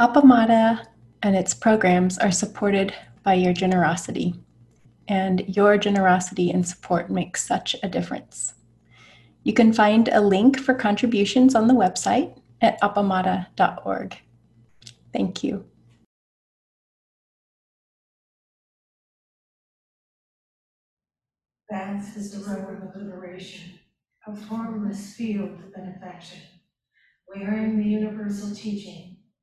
Appamada and its programs are supported by your generosity, and your generosity and support makes such a difference. You can find a link for contributions on the website at appamada.org. Thank you. Vast is the road of liberation, a formless field of benefaction. Wearing the universal teaching,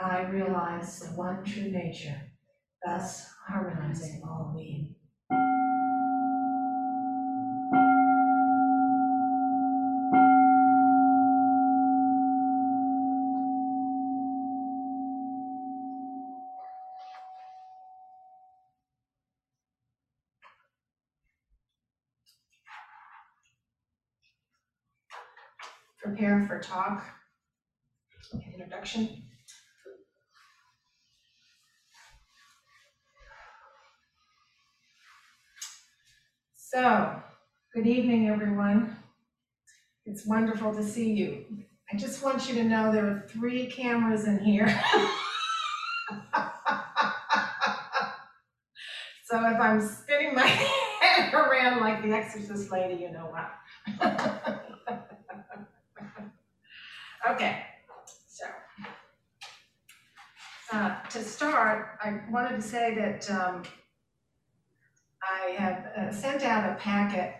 I realize the one true nature, thus harmonizing all being. prepare for talk. Introduction. So, good evening, everyone. It's wonderful to see you. I just want you to know there are three cameras in here. So if I'm spinning my head around like the exorcist lady, you know what. Okay, so. Uh, to start, I wanted to say that, um, I have uh, sent out a packet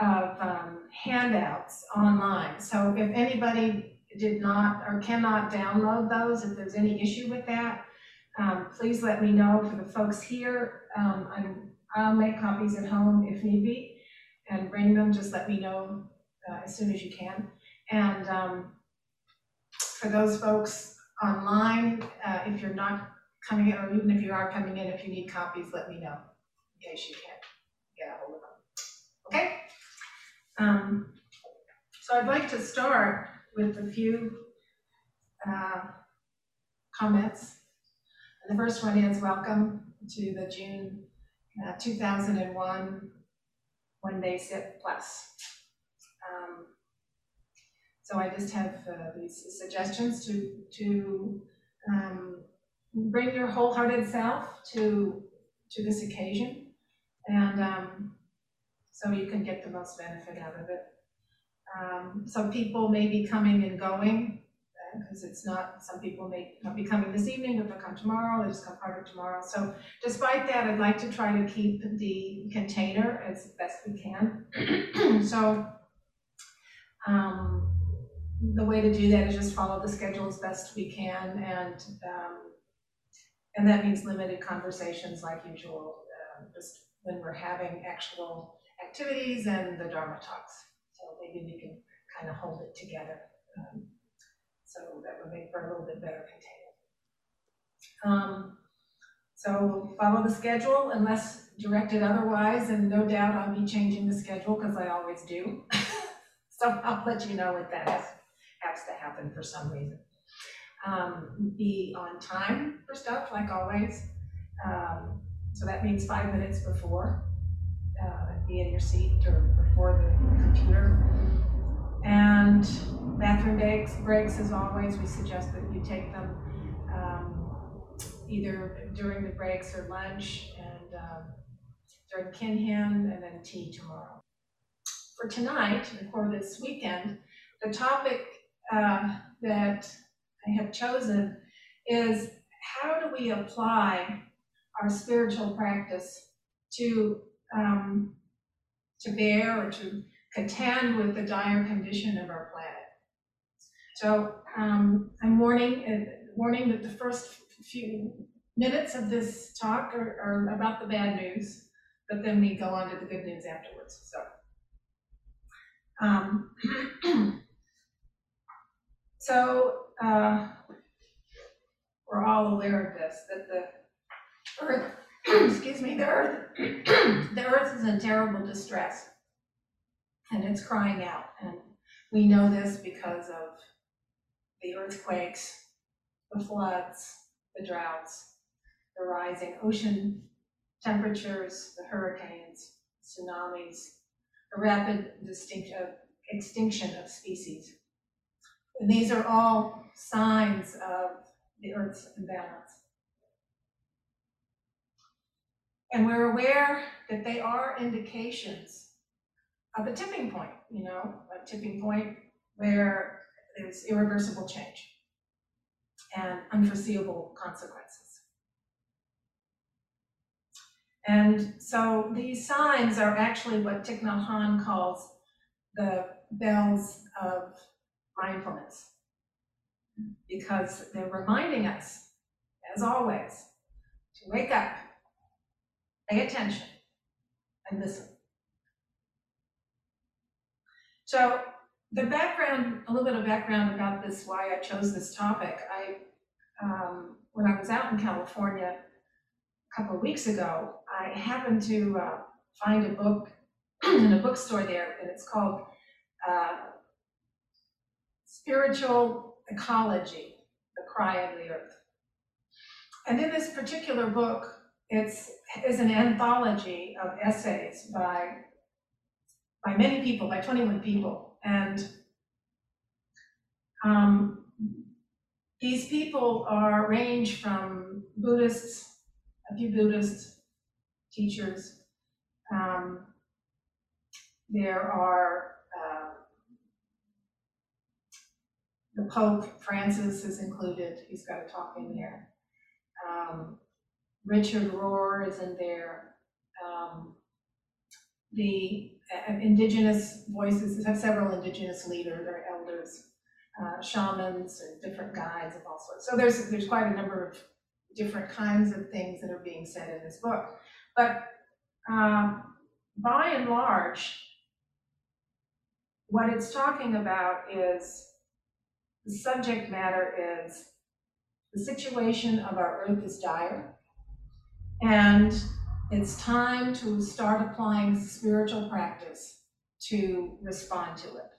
of, um, handouts online. So if anybody did not or cannot download those, if there's any issue with that, um, please let me know for the folks here. Um, I'm, I'll make copies at home if need be and bring them, just let me know, uh, as soon as you can. And, um, for those folks online, uh, if you're not coming in, or even if you are coming in, if you need copies, let me know, case you can't get a hold of them. Okay? Um, so I'd like to start with a few, uh, comments. And the first one is welcome to the June, uh, two thousand and one One Day Sit Plus. Um, so I just have uh, these suggestions to, to um, bring your wholehearted self to, to this occasion. And um, so you can get the most benefit out of it. Um, some people may be coming and going, because it's not, some people may not be coming this evening, but they'll come tomorrow, they just come part of tomorrow. So despite that, I'd like to try to keep the container as best we can. So, um, the way to do that is just follow the schedule as best we can and, um, and that means limited conversations like usual, uh, just when we're having actual activities and the Dharma talks. So maybe we can kind of hold it together. Um, so that would make for a little bit better container. Um, so follow the schedule unless directed otherwise, and no doubt I'll be changing the schedule because I always do. so I'll let you know if that has, has to happen for some reason. Um, be on time for stuff like always. Um, so that means five minutes before. Uh, be in your seat or before the computer. And bathroom breaks, breaks as always, we suggest that you take them um, either during the breaks or lunch and um, during Kinhin and then tea tomorrow. For tonight, for this weekend, the topic uh, that I have chosen is how do we apply our spiritual practice to um, to bear or to contend with the dire condition of our planet. So um, I'm warning, uh, warning that the first few minutes of this talk are, are about the bad news, but then we go on to the good news afterwards. So, um, so uh, we're all aware of this, that the earth, excuse me, the earth, the earth is in terrible distress. And it's crying out, and we know this because of the earthquakes, the floods, the droughts, the rising ocean temperatures, the hurricanes, tsunamis, the rapid uh, extinction of species. And these are all signs of the Earth's imbalance. And we're aware that they are indications of a tipping point, you know, a tipping point where there's irreversible change and unforeseeable consequences. And so these signs are actually what Thich Nhat Hanh calls the bells of mindfulness. Because they're reminding us, as always, to wake up, pay attention, and listen. So the background, a little bit of background about this, why I chose this topic. I, um, when I was out in California a couple of weeks ago, I happened to uh, find a book in a bookstore there, and it's called uh, Spiritual Ecology, The Cry of the Earth. And in this particular book, it's is an anthology of essays by by many people, by 21 people, and um, these people are range from Buddhists, a few Buddhist teachers. Um, there are uh, the Pope Francis is included. He's got a talk in there. Um, Richard Rohr is in there. Um, the uh, indigenous voices have several indigenous leaders or elders, uh, shamans, and different guides of all sorts. So there's there's quite a number of different kinds of things that are being said in this book. But um, by and large, what it's talking about is the subject matter is the situation of our earth is dire, and it's time to start applying spiritual practice to respond to it.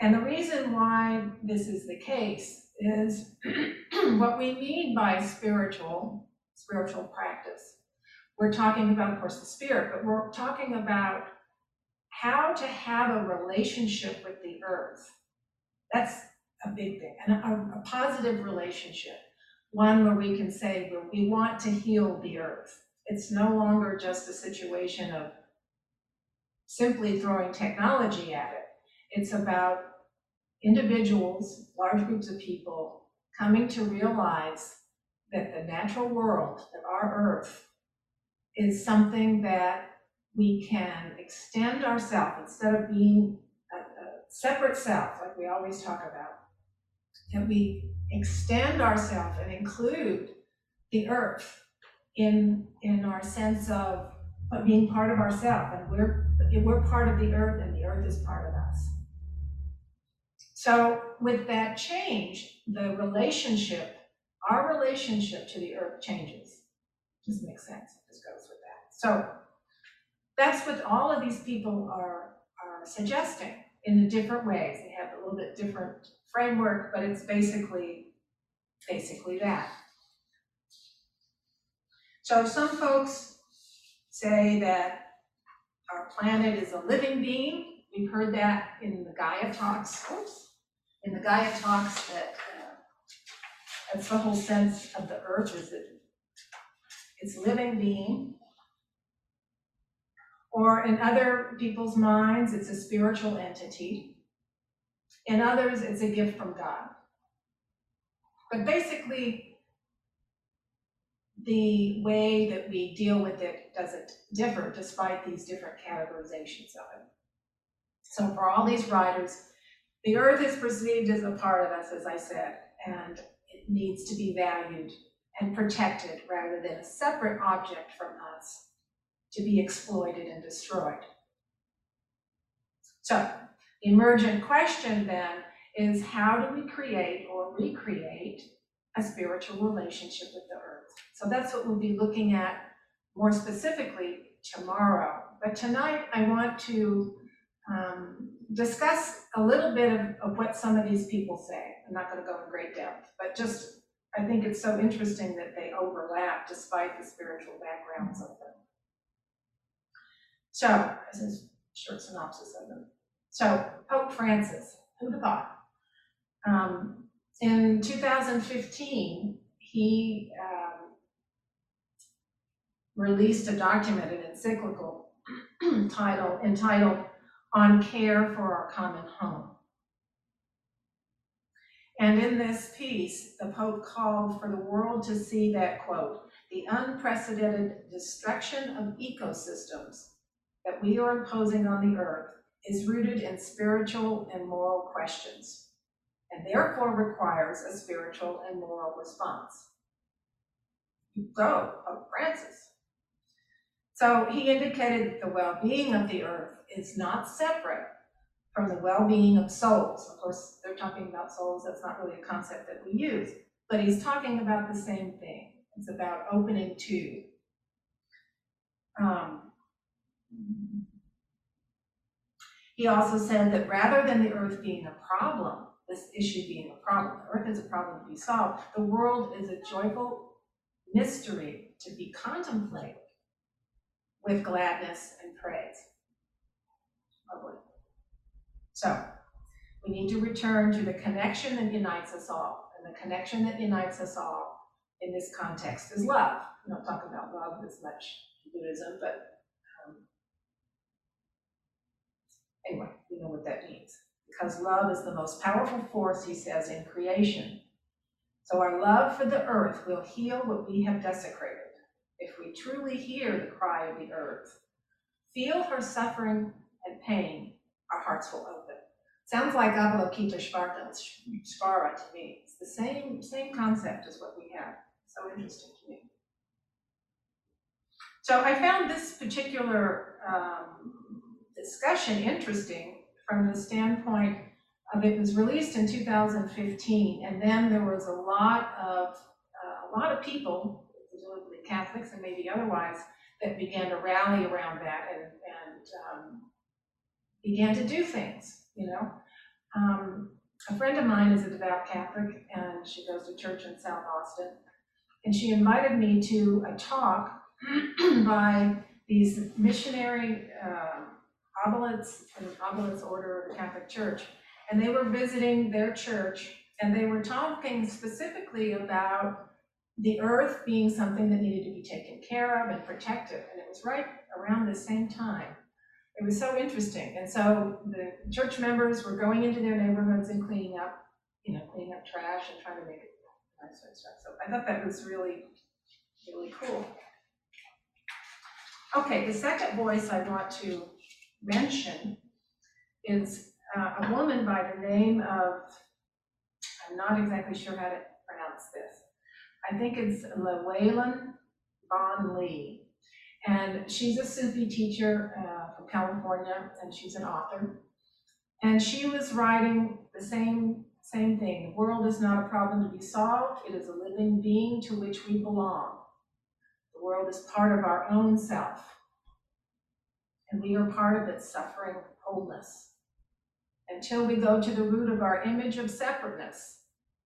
And the reason why this is the case is what we mean by spiritual spiritual practice. We're talking about, of course, the spirit, but we're talking about how to have a relationship with the earth. That's a big thing, and a, a positive relationship, one where we can say, we want to heal the earth. It's no longer just a situation of simply throwing technology at it. It's about individuals, large groups of people, coming to realize that the natural world, that our earth, is something that we can extend ourselves instead of being a, a separate self, like we always talk about, that we extend ourselves and include the earth in in our sense of, being part of ourselves and we're we're part of the earth and the earth is part of us. So with that change the relationship our relationship to the earth changes. Just makes sense? It just goes with that. So that's what all of these people are are suggesting in the different ways. They have a little bit different framework but it's basically basically that so some folks say that our planet is a living being. We've heard that in the Gaia talks. Oops. In the Gaia talks that uh, that's the whole sense of the earth is that it's living being. Or in other people's minds, it's a spiritual entity. In others, it's a gift from God. But basically, the way that we deal with it doesn't differ despite these different categorizations of it. So for all these writers, the earth is perceived as a part of us, as I said, and it needs to be valued and protected rather than a separate object from us to be exploited and destroyed. So emergent question then is how do we create or recreate a spiritual relationship with the earth. So that's what we'll be looking at more specifically tomorrow. But tonight, I want to um, discuss a little bit of, of what some of these people say. I'm not going to go in great depth, but just I think it's so interesting that they overlap despite the spiritual backgrounds of them. So, this is a short synopsis of them. So, Pope Francis, who'd have thought? Um, in 2015, he um, released a document, an encyclical title entitled On Care for Our Common Home. And in this piece, the Pope called for the world to see that, quote, the unprecedented destruction of ecosystems that we are imposing on the earth is rooted in spiritual and moral questions, and therefore requires a spiritual and moral response. Go, Pope Francis. So he indicated that the well being of the earth is not separate from the well-being of souls. Of course, they're talking about souls, that's not really a concept that we use, but he's talking about the same thing. It's about opening to. Um, he also said that rather than the earth being a problem, this issue being a problem, the earth is a problem to be solved, the world is a joyful mystery to be contemplated with gladness and praise. Lovely. So we need to return to the connection that unites us all. And the connection that unites us all in this context is love. We don't talk about love as much in Buddhism, but um, anyway, we know what that means. Because love is the most powerful force, he says, in creation. So our love for the earth will heal what we have desecrated. If we truly hear the cry of the earth, feel her suffering and pain, our hearts will open. Sounds like Avalokiteshvara to me. It's the same, same concept as what we have. So interesting to me. So I found this particular um, discussion interesting from the standpoint of it was released in 2015, and then there was a lot of uh, a lot of people, presumably Catholics and maybe otherwise, that began to rally around that and, and um, began to do things, you know. Um, a friend of mine is a devout Catholic and she goes to church in South Austin. And she invited me to a talk by these missionary uh, from the Oblates Order of the Catholic Church. And they were visiting their church and they were talking specifically about the earth being something that needed to be taken care of and protected. And it was right around the same time it was so interesting. And so the church members were going into their neighborhoods and cleaning up, you know, cleaning up trash and trying to make it nicer and stuff. So I thought that was really, really cool. Okay, the second voice I want to mention is uh, a woman by the name of, I'm not exactly sure how to pronounce this. I think it's Llewellyn Vaughan-Lee. And she's a Sufi teacher uh, from California, and she's an author. And she was writing the same same thing. The world is not a problem to be solved. It is a living being to which we belong. The world is part of our own self, and we are part of its suffering wholeness. Until we go to the root of our image of separateness,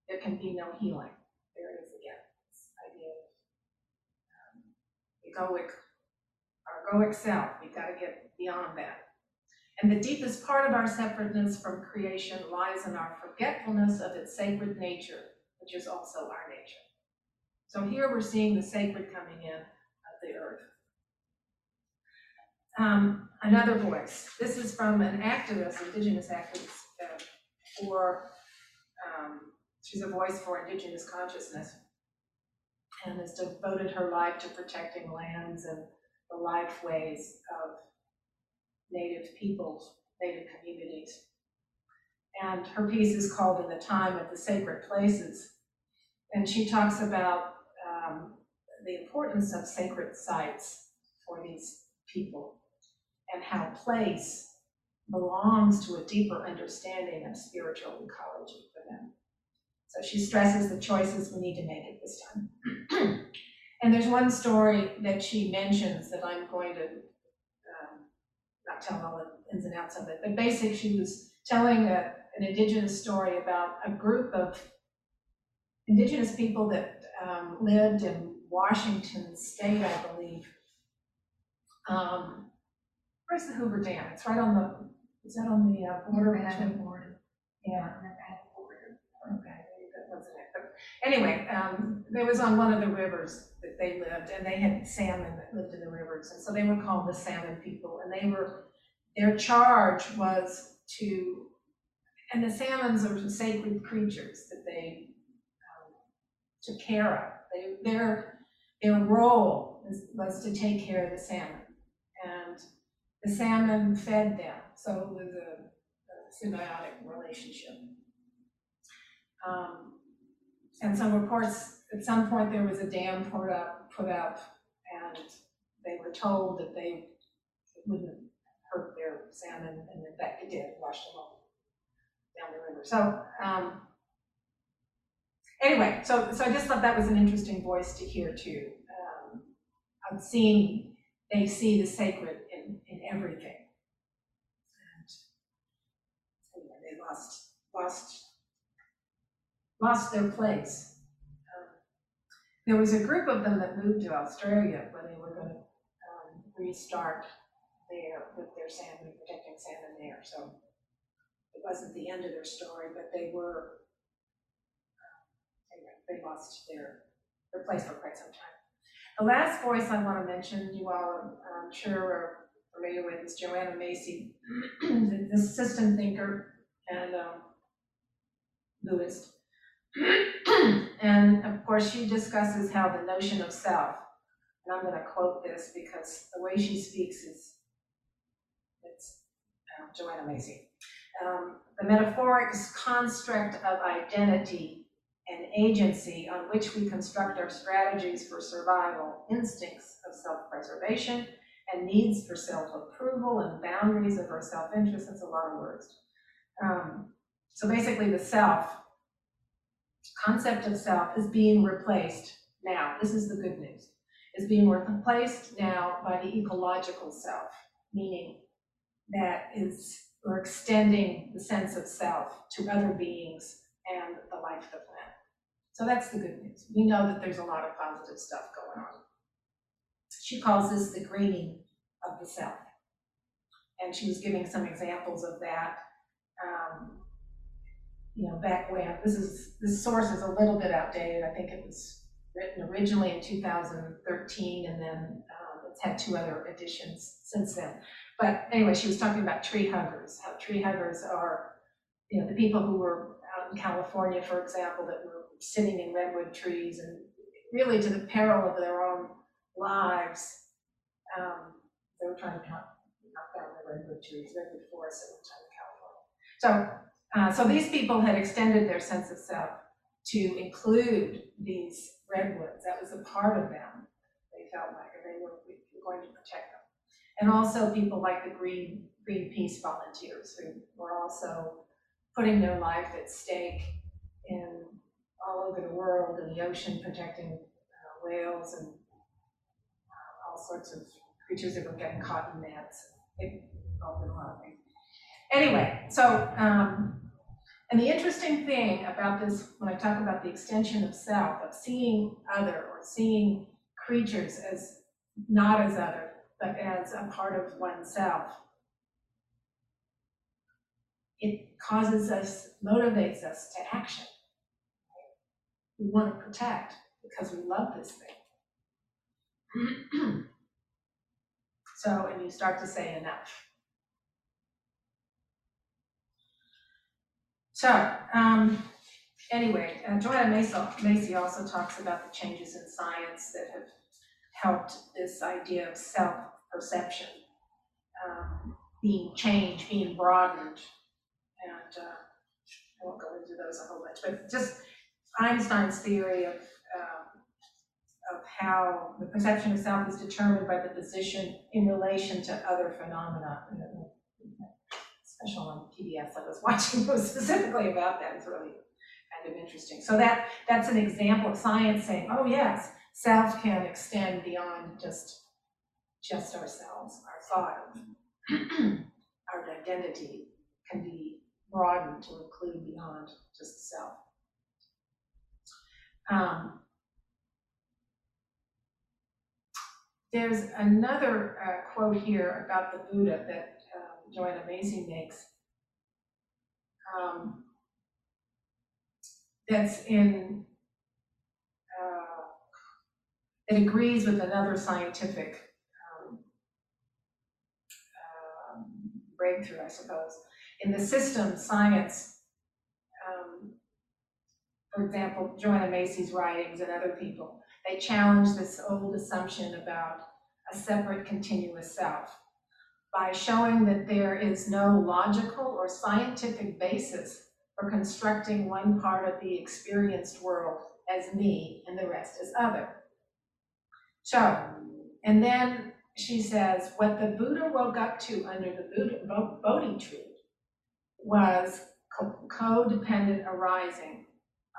there can be no healing. There it is again, this idea of um, egoic egoic self. We've got to get beyond that. And the deepest part of our separateness from creation lies in our forgetfulness of its sacred nature, which is also our nature. So here we're seeing the sacred coming in of the earth. Um, another voice. This is from an activist, indigenous activist, uh, for, um, she's a voice for indigenous consciousness and has devoted her life to protecting lands and the lifeways of Native peoples, Native communities. And her piece is called In the Time of the Sacred Places. And she talks about um, the importance of sacred sites for these people and how place belongs to a deeper understanding of spiritual ecology for them. So she stresses the choices we need to make at this time. And there's one story that she mentions that I'm going to, um, not tell all the ins and outs of it, but basically she was telling a, an indigenous story about a group of indigenous people that, um, lived in Washington State, I believe. Um, where's the Hoover Dam? It's right on the, is that on the uh, border between? Yeah. Okay, maybe that wasn't it, but anyway, um, it was on one of the rivers that they lived, and they had salmon that lived in the rivers, and so they were called the salmon people, and they were, their charge was to, and the salmons are sacred creatures that they, um, took care of. They, their, their role is, was to take care of the salmon, the salmon fed them, so it was a a symbiotic relationship. Um, and some reports, at some point, there was a dam put up, put up, and they were told that they wouldn't hurt their salmon, and in fact, it did, washed them all down the river. So, um, anyway, so, so I just thought that was an interesting voice to hear too. Um, I've seen, they see the sacred in, in everything. And anyway, they lost, lost lost their place. Um, There was a group of them that moved to Australia when they were gonna um, restart there with their salmon, protecting salmon there, so it wasn't the end of their story, but they were, uh, anyway, they lost their, their place for quite some time. The last voice I want to mention, you all I'm sure are familiar with, is Joanna Macy, the system thinker and um, Buddhist. And of course, she discusses how the notion of self, and I'm gonna quote this because the way she speaks is, it's uh, Joanna Macy. Um, the metaphoric construct of identity and agency on which we construct our strategies for survival, instincts of self-preservation, and needs for self-approval and boundaries of our self-interest, that's a lot of words. Um, so basically, the self concept of self is being replaced now, this is the good news, is being replaced now by the ecological self, meaning that is, we're extending the sense of self to other beings and the life of the planet. So that's the good news. We know that there's a lot of positive stuff going on. She calls this the greening of the self. And she was giving some examples of that. Um, you know, back when, this is, this source is a little bit outdated, I think it was written originally in two thousand thirteen, and then, um, it's had two other editions since then. But anyway, she was talking about tree huggers, how tree huggers are, you know, the people who were out in California, for example, that were sitting in redwood trees and really to the peril of their own lives, um, they were trying to knock, knock down the redwood trees, redwood forests in California. So uh, so these people had extended their sense of self to include these redwoods. That was a part of them. They felt like, or they were, we were going to protect them. And also people like the Green Greenpeace volunteers who were also putting their life at stake in all over the world in the ocean, protecting uh, whales and all sorts of creatures that were getting caught in nets. They involved in a lot of things. Anyway, so um, and the interesting thing about this, when I talk about the extension of self, of seeing other or seeing creatures as not as other, but as a part of oneself, it causes us, motivates us to action. We want to protect because we love this thing. so, and you start to say enough. So, um, anyway, uh, Joanna Macy, also talks about the changes in science that have helped this idea of self-perception um, being changed, being broadened. And uh, I won't go into those a whole bunch, but just Einstein's theory of, um, of how the perception of self is determined by the position in relation to other phenomena special on PBS I was watching was specifically about that. It's really kind of interesting. So that, that's an example of science saying, oh yes, self can extend beyond just, just ourselves, our thought our identity can be broadened to include beyond just self. Um, there's another uh, quote here about the Buddha that um, Joanna Macy makes. Um, that's in, uh, it agrees with another scientific um, um, breakthrough, I suppose. In the system science, um, for example, Joanna Macy's writings and other people, they challenge this old assumption about a separate continuous self by showing that there is no logical or scientific basis for constructing one part of the experienced world as me and the rest as other. So, and then she says, what the Buddha woke up to under the Buddha Bodhi tree was co- codependent arising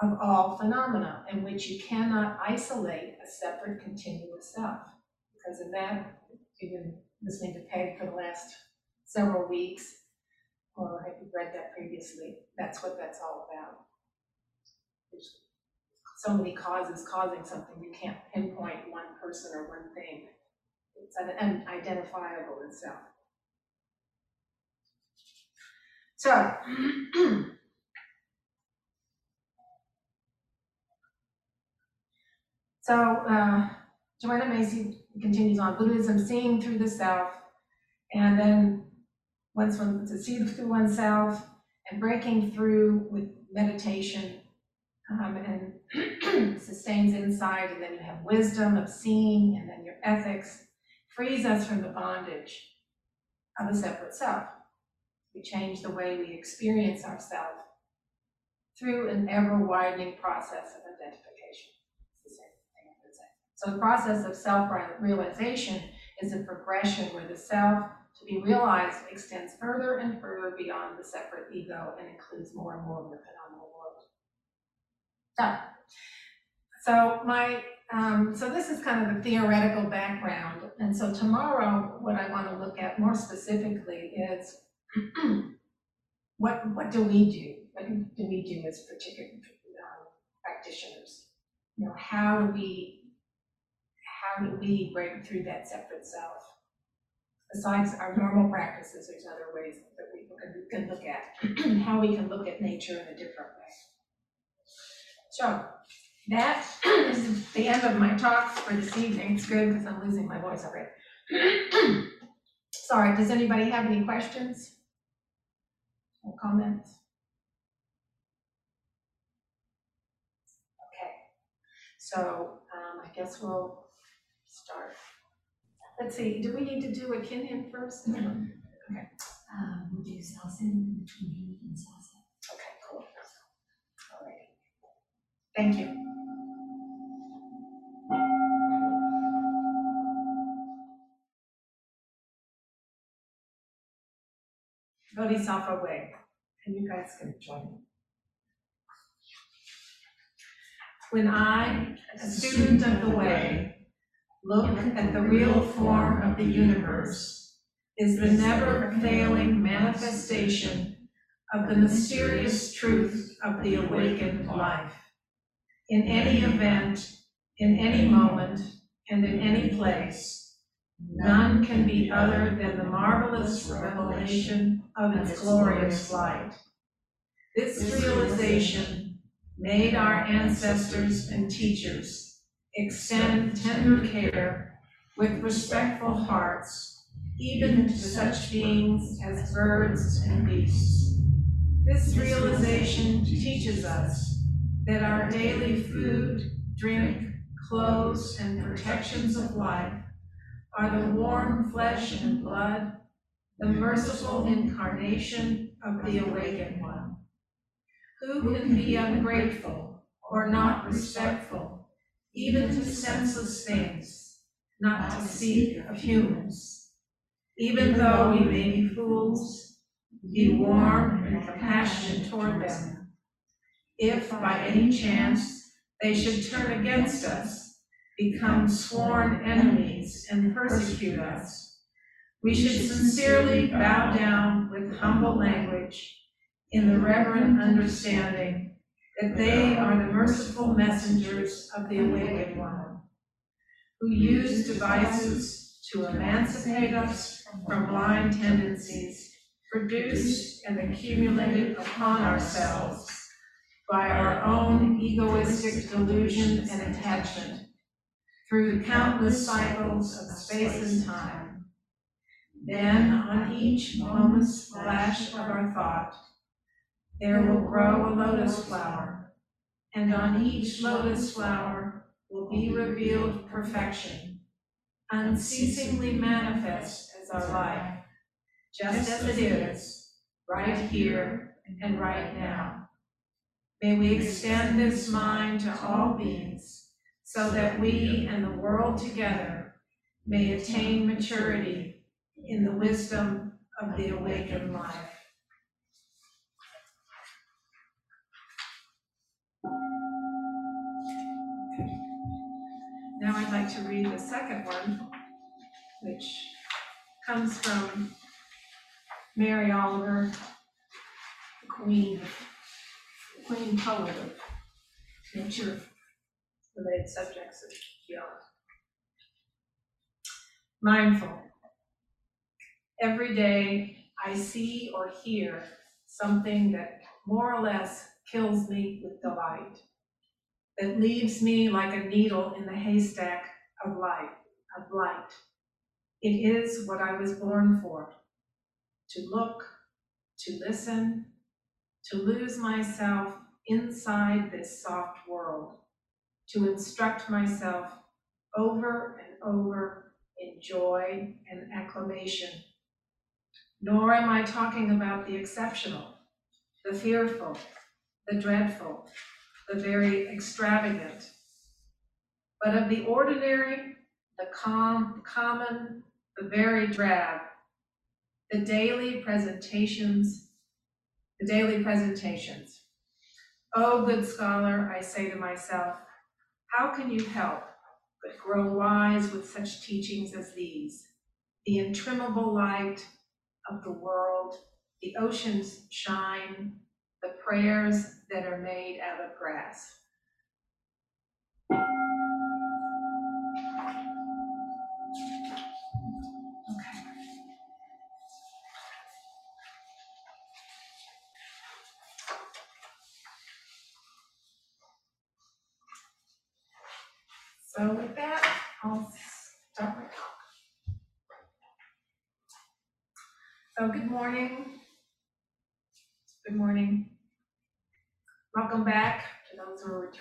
of all phenomena in which you cannot isolate a separate continuous self. Because in that, you've been listening to Peg for the last several weeks, or have you read that previously? That's what that's all about. There's so many causes causing something, you can't pinpoint one person or one thing. It's un- unidentifiable itself. So, so, uh, Joanna Macy continues on, Buddhism seeing through the self, and then once one, to see through oneself, and breaking through with meditation, um, and sustains insight, and then you have wisdom of seeing, and then your ethics, frees us from the bondage of a separate self. We change the way we experience ourselves through an ever widening process of identification. It's the same thing I would say. So the process of self-realization is a progression where the self to be realized extends further and further beyond the separate ego and includes more and more of the phenomenal world. So, so my, um, so this is kind of the theoretical background. And so tomorrow, what I want to look at more specifically is what, what do we do? What do we do as particular um, practitioners? You know, how do we, how do we break through that separate self? Besides our normal practices, there's other ways that we can, look at, how we can look at nature in a different way. So, that is the end of my talk for this evening. It's good because I'm losing my voice already. Sorry, does anybody have any questions? Or comments? Okay, so, um, I guess we'll start. Let's see, do we need to do a Kinhin first? Okay, Um, we'll do salsa in between and salsa. Okay, cool. All right. Thank you. Bodhisattva way, and you guys can join me. When I, a student of the way, look at the real form of the universe, is the never failing manifestation of the mysterious truth of the awakened life. In any event, in any moment, and in any place, none can be other than the marvelous revelation of its glorious light. This realization made our ancestors and teachers extend tender care with respectful hearts, even to such beings as birds and beasts. This realization teaches us that our daily food, drink, clothes, and protections of life are the warm flesh and blood, the merciful incarnation of the awakened one. Who can be ungrateful or not respectful, even to senseless things, not to seek of humans? Even though we may be fools, be warm and compassionate toward them. If by any chance they should turn against us, become sworn enemies and persecute us, we should sincerely bow down with humble language in the reverent understanding that they are the merciful messengers of the awakened one, who use devices to emancipate us from blind tendencies produced and accumulated upon ourselves by our own egoistic delusion and attachment through the countless cycles of space and time. Then on each moment's flash of our thought, there will grow a lotus flower, and on each lotus flower will be revealed perfection, unceasingly manifest as our life, just as it is, right here and right now. May we extend this mind to all beings, so that we and the world together may attain maturity in the wisdom of the awakened life. Now I'd like to read the second one, which comes from Mary Oliver, the queen, queen poet of nature related subjects of beyond. Mindful. Every day I see or hear something that more or less kills me with delight that leaves me like a needle in the haystack of light, of light. It is what I was born for, to look, to listen, to lose myself inside this soft world, to instruct myself over and over in joy and acclamation. Nor am I talking about the exceptional, the fearful, the dreadful, the very extravagant, but of the ordinary, the calm, the common, the very drab, the daily presentations, the daily presentations. Oh, good scholar, I say to myself, how can you help but grow wise with such teachings as these? The intrimmable light of the world, the ocean's shine, the prayers that are made out of grass.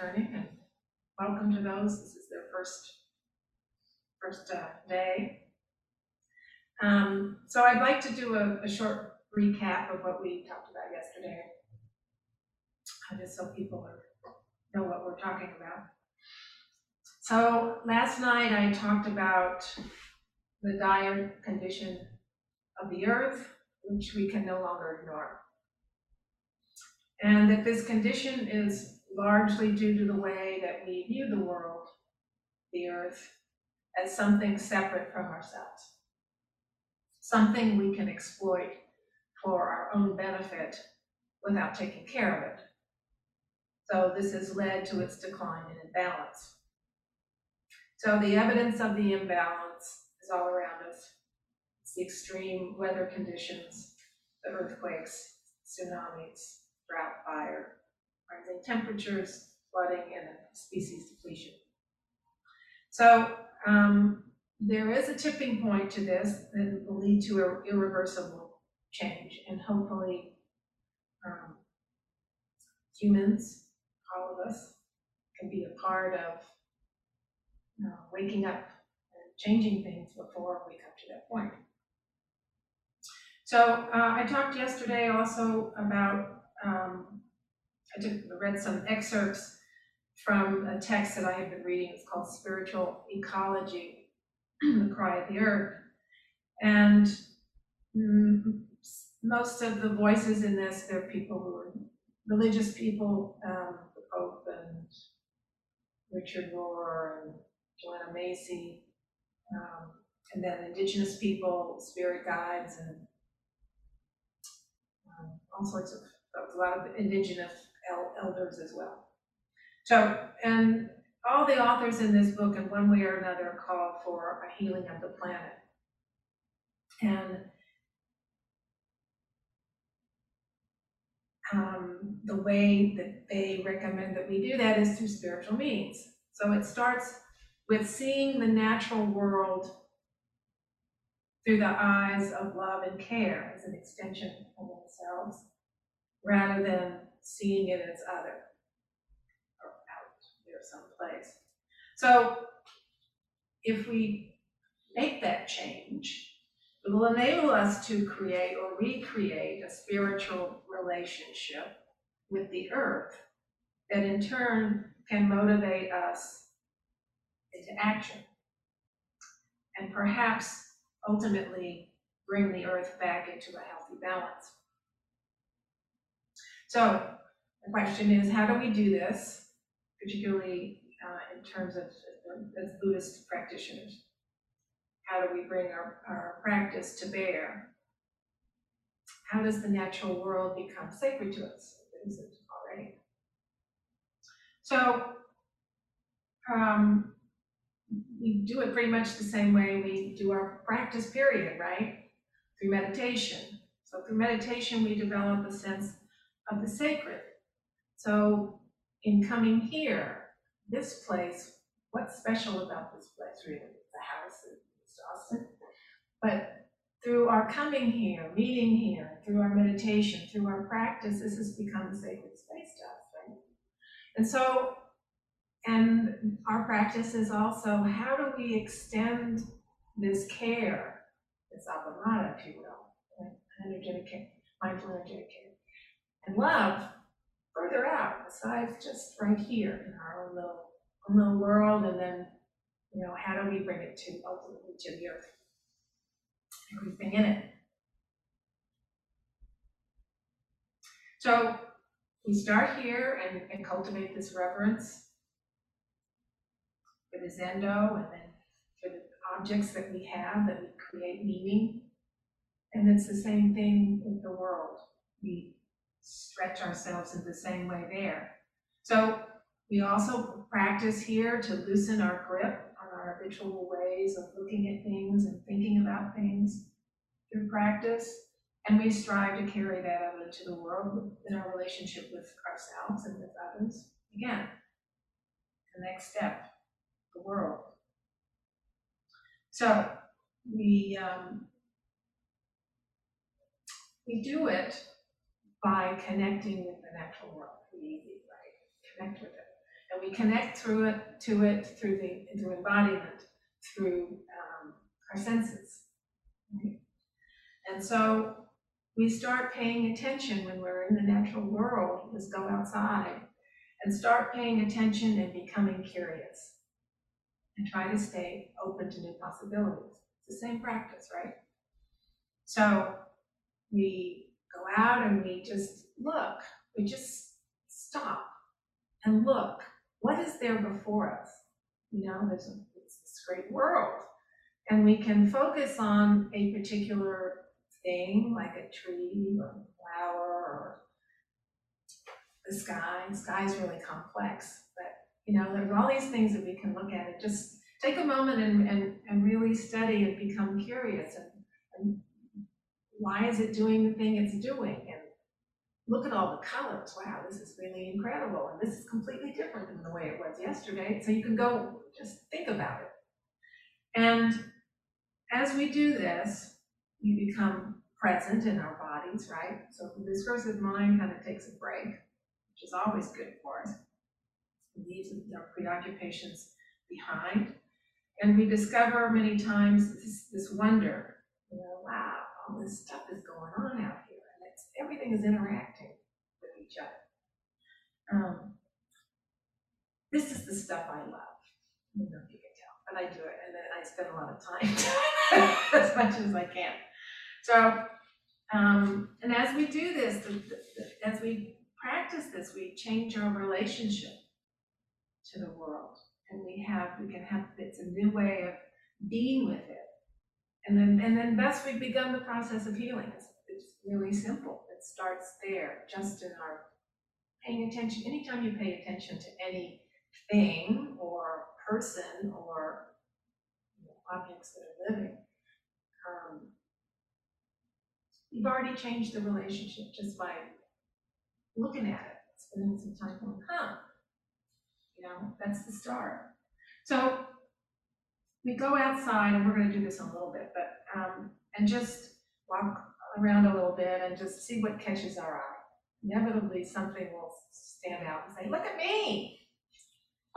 Returning and welcome to those, this is their first, first uh, day. Um, So I'd like to do a, a short recap of what we talked about yesterday. uh, Just so people are, know what we're talking about. So last night I talked about the dire condition of the earth, which we can no longer ignore. And that this condition is largely due to the way that we view the world, the earth, as something separate from ourselves. Something we can exploit for our own benefit without taking care of it. So this has led to its decline and imbalance. So the evidence of the imbalance is all around us. It's the extreme weather conditions, the earthquakes, tsunamis, drought, fire, rising temperatures, flooding, and species depletion. So um, there is a tipping point to this that will lead to ir- irreversible change, and hopefully um, humans, all of us, can be a part of you know, waking up and changing things before we come to that point. So uh, I talked yesterday also about um, I read some excerpts from a text that I have been reading. It's called Spiritual Ecology, The Cry of the Earth. And mm, most of the voices in this, they're people who are religious people, um, the Pope and Richard Rohr and Joanna Macy, um, and then indigenous people, spirit guides, and um, all sorts of, a lot of indigenous elders as well. So, and all the authors in this book, in one way or another, call for a healing of the planet. And um, the way that they recommend that we do that is through spiritual means. So it starts with seeing the natural world through the eyes of love and care as an extension of themselves, rather than seeing it as other or out there someplace. So if we make that change, it will enable us to create or recreate a spiritual relationship with the earth that in turn can motivate us into action. And perhaps ultimately bring the earth back into a healthy balance. So the question is, how do we do this, particularly uh, in terms of as Buddhist practitioners? How do we bring our, our practice to bear? How does the natural world become sacred to us? Is it already? So, um, we do it pretty much the same way we do our practice period, right? Through meditation. So through meditation, we develop a sense of the sacred. So in coming here, this place, what's special about this place really? The house in East Austin. But through our coming here, meeting here, through our meditation, through our practice, this has become a sacred space to us, right? And so and our practice is also how do we extend this care, this appamada, if you will, energetic care, mindful energetic care, and love further out, besides just right here in our own little, own little world, and then, you know, how do we bring it to ultimately to the earth? Everything in it. So we start here and, and cultivate this reverence for the Zendo and then for the objects that we have that we create meaning. And it's the same thing with the world. We stretch ourselves in the same way there. So we also practice here to loosen our grip on our habitual ways of looking at things and thinking about things through practice. And we strive to carry that out into the world in our relationship with ourselves and with others. Again, the next step the world. So we um, we do it by connecting with the natural world. Right connect with it, and we connect through it to it through the through embodiment, through um, our senses. And so we start paying attention when we're in the natural world. Let's go outside and start paying attention and becoming curious and try to stay open to new possibilities. It's the same practice, right? So we go out and we just look, we just stop and look. What is there before us? You know, there's a, this great world. And we can focus on a particular thing, like a tree or a flower or the sky. The sky is really complex. But you know, there's all these things that we can look at and just take a moment and, and, and really study and become curious and, and why is it doing the thing it's doing? And look at all the colors. Wow, this is really incredible. And this is completely different than the way it was yesterday. So you can go just think about it. And as we do this, we become present in our bodies, right? So the discursive mind kind of takes a break, which is always good for us leaves our preoccupations behind. And we discover many times this, this wonder, you know, wow, all this stuff is going on out here, and it's, everything is interacting with each other. Um, this is the stuff I love. I don't know if you can tell, but I do it, and then I spend a lot of time as much as I can. So, um, and as we do this, as we practice this, we change our relationship to the world. And we have, we can have, it's a new way of being with it. And then, and then thus we've begun the process of healing. It's, it's really simple. It starts there, just in our paying attention. Anytime you pay attention to any thing or person or you know, objects that are living, um, you've already changed the relationship just by looking at it, spending some time going, huh? You know, that's the start. So we go outside, and we're gonna do this in a little bit, but, um, and just walk around a little bit and just see what catches our eye. Inevitably, something will stand out and say, look at me.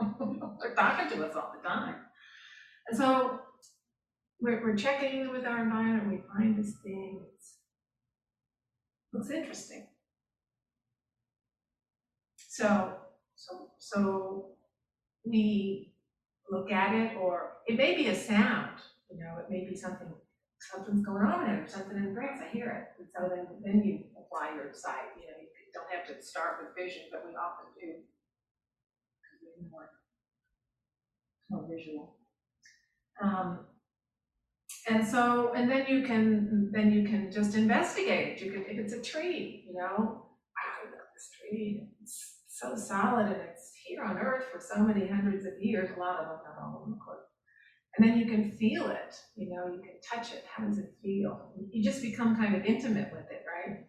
They're talking to us all the time. And so we're, we're checking in with our environment, we find this thing, it's, looks interesting. So, so, so we look at it, or it may be a sound, you know, it may be something, something's going on there, something in the grass, I hear it. And so then, then you apply your sight, you know, you don't have to start with vision, but we often do. We're more, more visual. Um, and so, and then you can, then you can just investigate, you can, if it's a tree, you know, look at this tree, it's so solid and it's here on earth for so many hundreds of years, a lot of them, not all of them, of course. And then you can feel it, you know, you can touch it, how does it feel? You just become kind of intimate with it, right?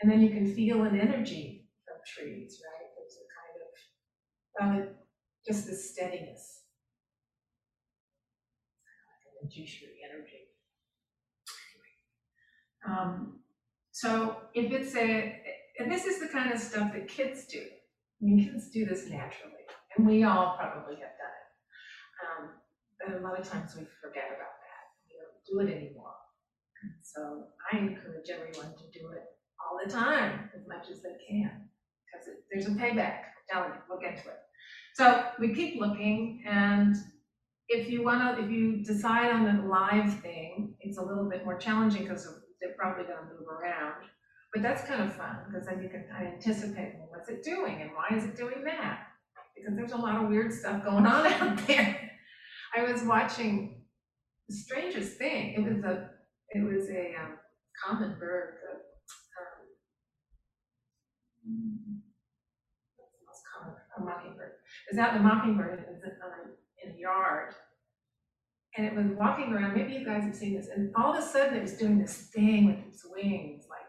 And then you can feel an energy from trees, right? There's a kind of, just the steadiness. Like a juicery energy. Um, so if it's a, and this is the kind of stuff that kids do. Kids do this naturally, and we all probably have done it. Um, but a lot of times we forget about that. We don't do it anymore. So I encourage everyone to do it all the time, as much as they can, because there's a payback. I'm we'll get to it. So we keep looking, and if you wanna, if you decide on the live thing, it's a little bit more challenging because they're probably gonna move around. But that's kind of fun, because then you can of anticipate, well, what's it doing and why is it doing that? Because there's a lot of weird stuff going on out there. I was watching the strangest thing, it was a, it was a um, common bird, the, um, what's the most common, a mockingbird. It was out in the mockingbird, it was in, um, in a yard. And it was walking around, maybe you guys have seen this, and all of a sudden it was doing this thing with its wings like,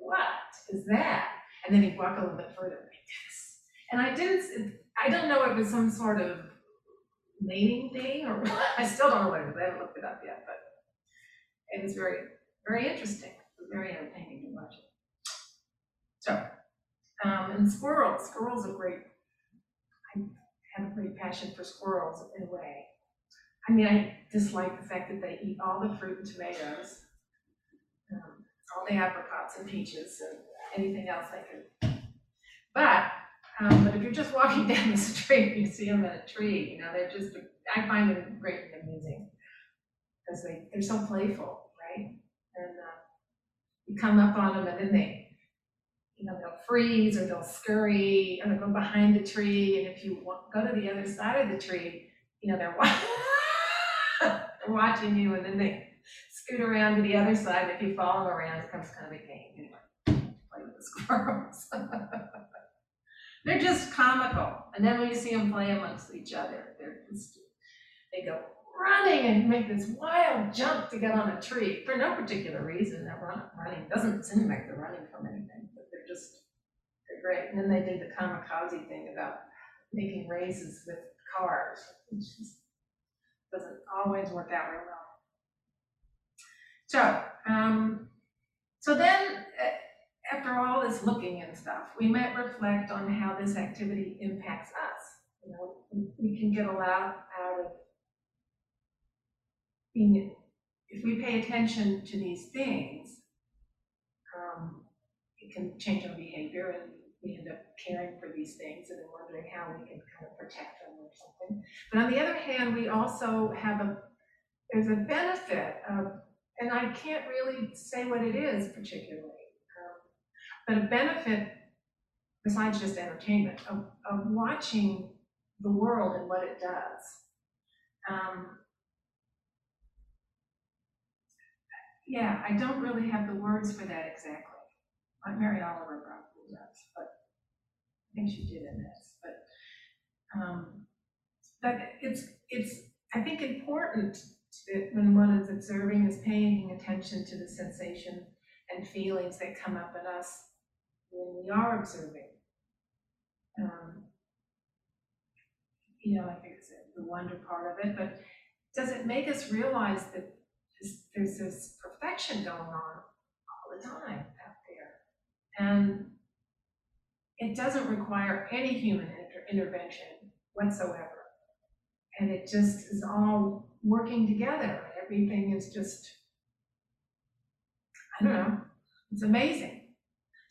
what is that? And then he'd walk a little bit further like this. And I didn't, I don't know if it was some sort of mating thing or I still don't know what it is. I haven't looked it up yet, but it was very, very interesting. It was very entertaining to watch it. So, um, and squirrels, squirrels are great. I have a great passion for squirrels in a way. I mean, I dislike the fact that they eat all the fruit and tomatoes, all the apricots and peaches and anything else they could. But, um, but if you're just walking down the street, you see them in a tree, you know, they're just, I find them great and amusing. Because they, they're so playful, right? And, uh, you come up on them and then they, you know, they'll freeze or they'll scurry or they'll go behind the tree. And if you go to the other side of the tree, you know, they're they're watching you and then they scoot around to the other side. And if you follow them around, it becomes kind of a game anyway. Play with the squirrels. they're just comical. And then when you see them play amongst each other, they're just, they go running and make this wild jump to get on a tree for no particular reason. They're run, running, doesn't seem like they're running from anything, but they're just, they're great. And then they did the kamikaze thing about making races with cars, which just doesn't always work out real well. So, um, so then, uh, after all this looking and stuff, we might reflect on how this activity impacts us. You know, we, can get a lot out of being, if we pay attention to these things, um, it can change our behavior and we end up caring for these things and then wondering how we can kind of protect them or something. But on the other hand, we also have a, there's a benefit of, and I can't really say what it is particularly, um, but a benefit besides just entertainment, of, of watching the world and what it does. Um, yeah, I don't really have the words for that exactly. Like Mary Oliver probably does, but I think she did in this, but, um, but it's, it's, I think important that when one is observing is paying attention to the sensation and feelings that come up in us when we are observing. Um, You know, I said, the wonder part of it, but does it make us realize that this, there's this perfection going on all the time out there? And it doesn't require any human inter- intervention whatsoever. And it just is all working together. Everything is just, I don't know, it's amazing.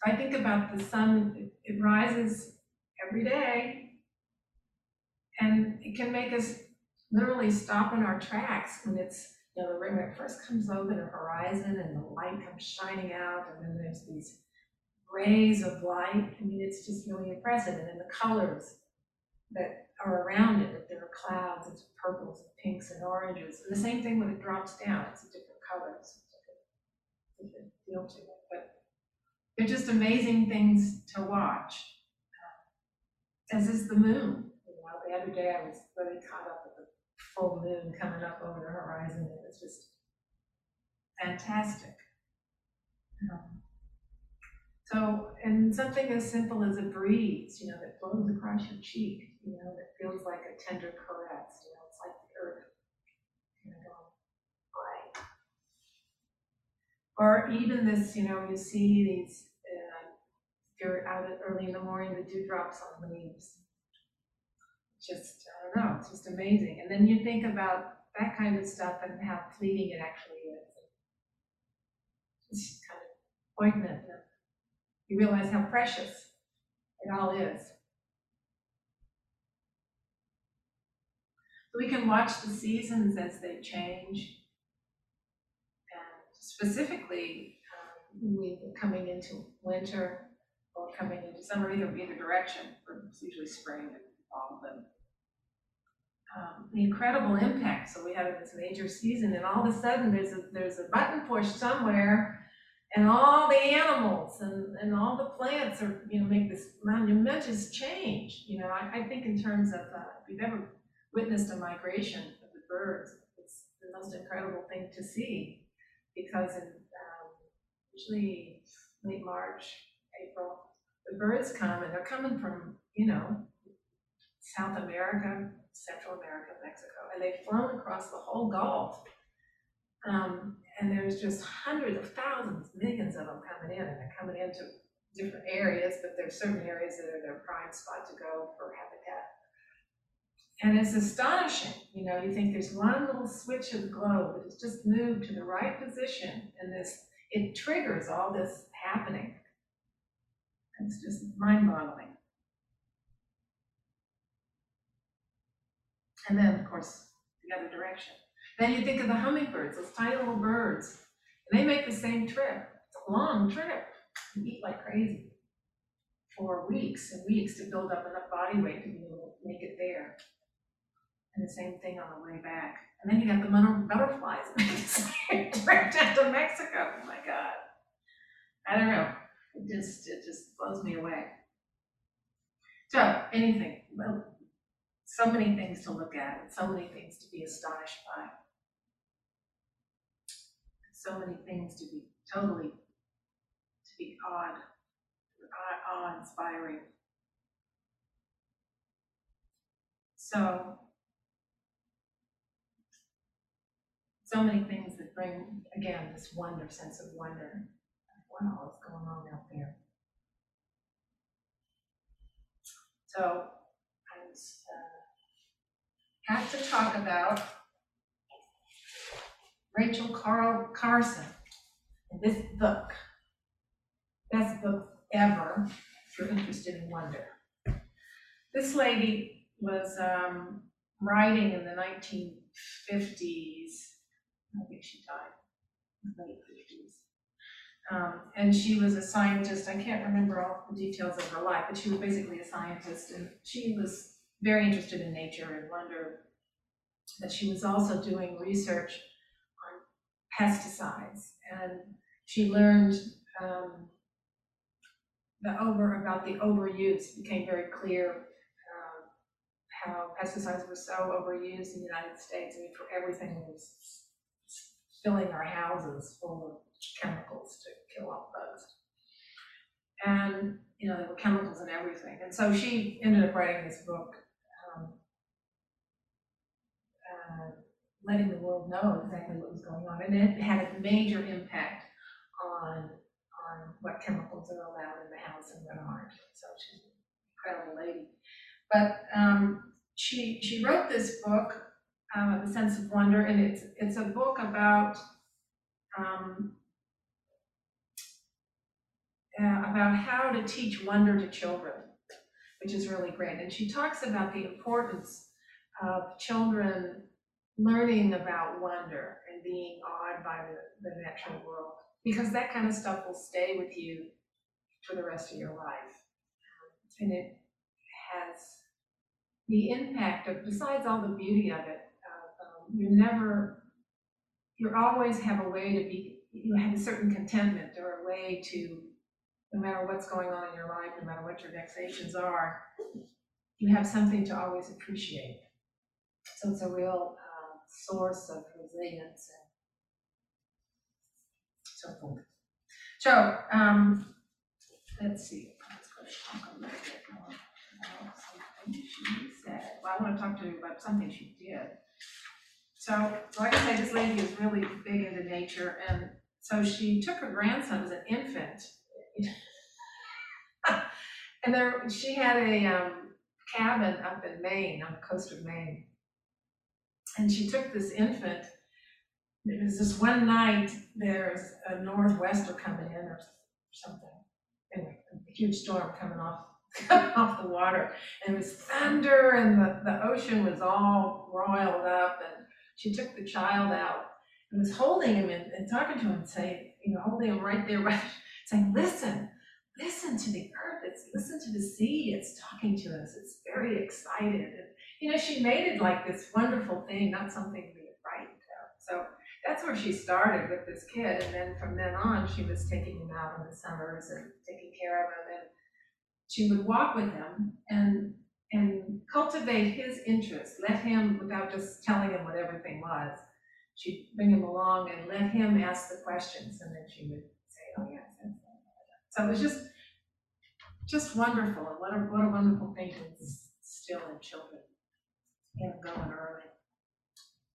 I think about the sun, it- it rises every day. And it can make us literally stop in our tracks when it's, you know, when it first comes over the horizon and the light comes shining out and then there's these rays of light. I mean, it's just really impressive. And then the colors that are around it, if there are clouds, it's purples and pinks and oranges. And the same thing when it drops down, it's a different color, it's a different, different feel to it. But they're just amazing things to watch. As is the moon. You know, the other day I was really caught up with the full moon coming up over the horizon. It was just fantastic. Um, so, and something as simple as a breeze, you know, that blows across your cheek, you know, that feels like a tender caress, you know, it's like the earth kind of going by. Or even this, you know, you see these, uh, you're out early in the morning, the dewdrops on the leaves. Just, I don't know, it's just amazing. And then you think about that kind of stuff and how fleeting it actually is. It's kind of poignant. You realize how precious it all is. We can watch the seasons as they change. And specifically, um, coming into winter or coming into summer, either, either direction, it's usually spring and fall, but um, the incredible impact, so we have this major season, and all of a sudden, there's a, there's a button push somewhere, and all the animals and, and all the plants are, you know, make this monumentous change, you know, I, I think in terms of, uh, if you've ever witnessed a migration of the birds, it's the most incredible thing to see, because in, um, usually late March, April, the birds come, and they're coming from, you know, South America, Central America, Mexico, and they've flown across the whole Gulf. Um, and there's just hundreds of thousands, millions of them coming in, and they're coming into different areas, but there's certain areas that are their prime spot to go for habitat. And it's astonishing, you know, you think there's one little switch of the globe that has just moved to the right position, and this, it triggers all this happening. It's just mind-boggling. And then, of course, the other direction. Then you think of the hummingbirds, those tiny little birds, and they make the same trip. It's a long trip. They eat like crazy for weeks and weeks to build up enough body weight to to make it there. And the same thing on the way back. And then you got the mun- butterflies same trip down to Mexico. Oh my God. I don't know. It just, it just blows me away. So, anything, well, so many things to look at, and so many things to be astonished by. So many things to be totally, to be awed, awe- awe-inspiring. So, so many things that bring, again, this wonder, sense of wonder, of what all is going on out there. So, I was, uh, have to talk about Rachel Carl Carson and this book. Best book ever, if you're interested in wonder. This lady was um, writing in the nineteen fifties. I think she died in the late fifties. Um, and she was a scientist, I can't remember all the details of her life, but she was basically a scientist, and she was very interested in nature and wonder that she was also doing research on pesticides, and she learned, um, the over, about the overuse, it became very clear, um, how pesticides were so overused in the United States, I mean, for everything was filling our houses full of chemicals to kill off bugs. And, you know, there were chemicals in everything, and so she ended up writing this book, um, uh, letting the world know exactly what was going on, and it had a major impact on, on what chemicals are allowed in the house and what aren't, so she's an incredible lady. But, um, she, she wrote this book, uh, The Sense of Wonder, and it's, it's a book about, um, uh, about how to teach wonder to children, which is really great. And she talks about the importance of children learning about wonder and being awed by the, the natural world, because that kind of stuff will stay with you for the rest of your life. And it has the impact of, besides all the beauty of it, um, you never, you always have a way to be, you have a certain contentment or a way to, no matter what's going on in your life, no matter what your vexations are, you have something to always appreciate. So it's a real uh, source of resilience and so forth. So, um, let's see. Well, I want to talk to you about something she did. So, like I say, this lady is really big into nature, and so she took her grandson as an infant. And there, she had a um, cabin up in Maine, on the coast of Maine. And she took this infant, it was this one night, there's a northwester coming in or something. Anyway, a huge storm coming off, off the water. And it was thunder and the, the ocean was all roiled up and she took the child out and was holding him and, and talking to him, saying, you know, holding him right there, right, saying, listen, listen to the earth, it's, listen to the sea, it's talking to us, it's very excited. And, you know, she made it like this wonderful thing, not something to be frightened of. So that's where she started with this kid, and then from then on, she was taking him out in the summers and taking care of him, and she would walk with him. And and cultivate his interest, let him, without just telling him what everything was, she'd bring him along and let him ask the questions, and then she would say, oh, that. So it was just, just wonderful, and what a, what a wonderful thing to instill in children, and going early.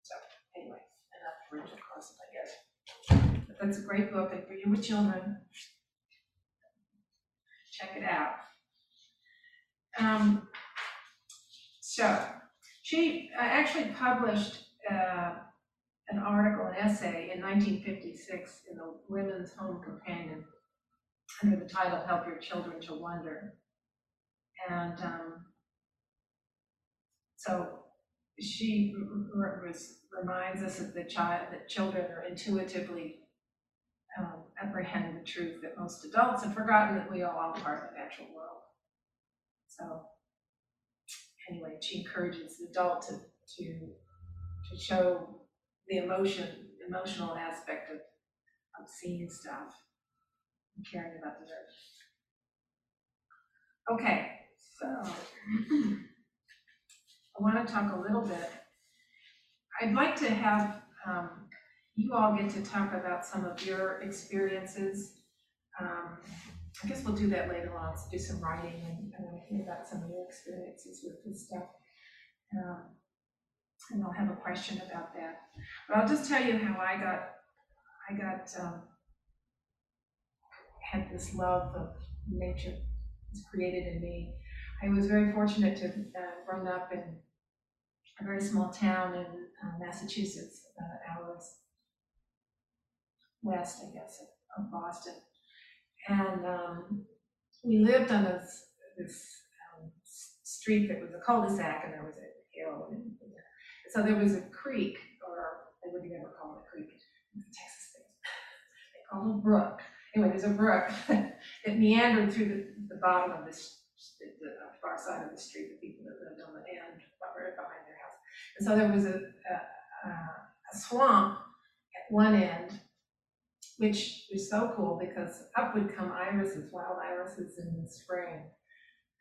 So, anyway, enough Rachel Carson, I guess. But that's a great book, and for you with children, check it out. Um, so, she uh, actually published uh, an article, an essay in 1956 in the Women's Home Companion under the title Help Your Children to Wonder. And um, so she reminds us that the child, that children are intuitively um, apprehend the truth that most adults have forgotten that we all are part of the natural world. So anyway, she encourages the adult to, to, to show the emotion, emotional aspect of, of seeing stuff and caring about the earth. Okay, so I want to talk a little bit. I'd like to have um, you all get to talk about some of your experiences. Um, I guess we'll do that later on, let's do some writing and, and hear about some of your experiences with this stuff. Um, and I'll have a question about that. But I'll just tell you how I got, I got, um, had this love of nature was created in me. I was very fortunate to uh, up in a very small town in uh, Massachusetts, hours west, I guess, of, of Boston. And um, we lived on this, this um, street that was a cul-de-sac, and there was a hill, and so there was a creek, or they would never call it a creek, it's a Texas thing. They call it a brook. Anyway, there's a brook that meandered through the, the bottom of this, the the far side of the street, the people that lived on the end, right behind their house. And so there was a, a, a swamp at one end, which was so cool because up would come irises, wild irises in the spring.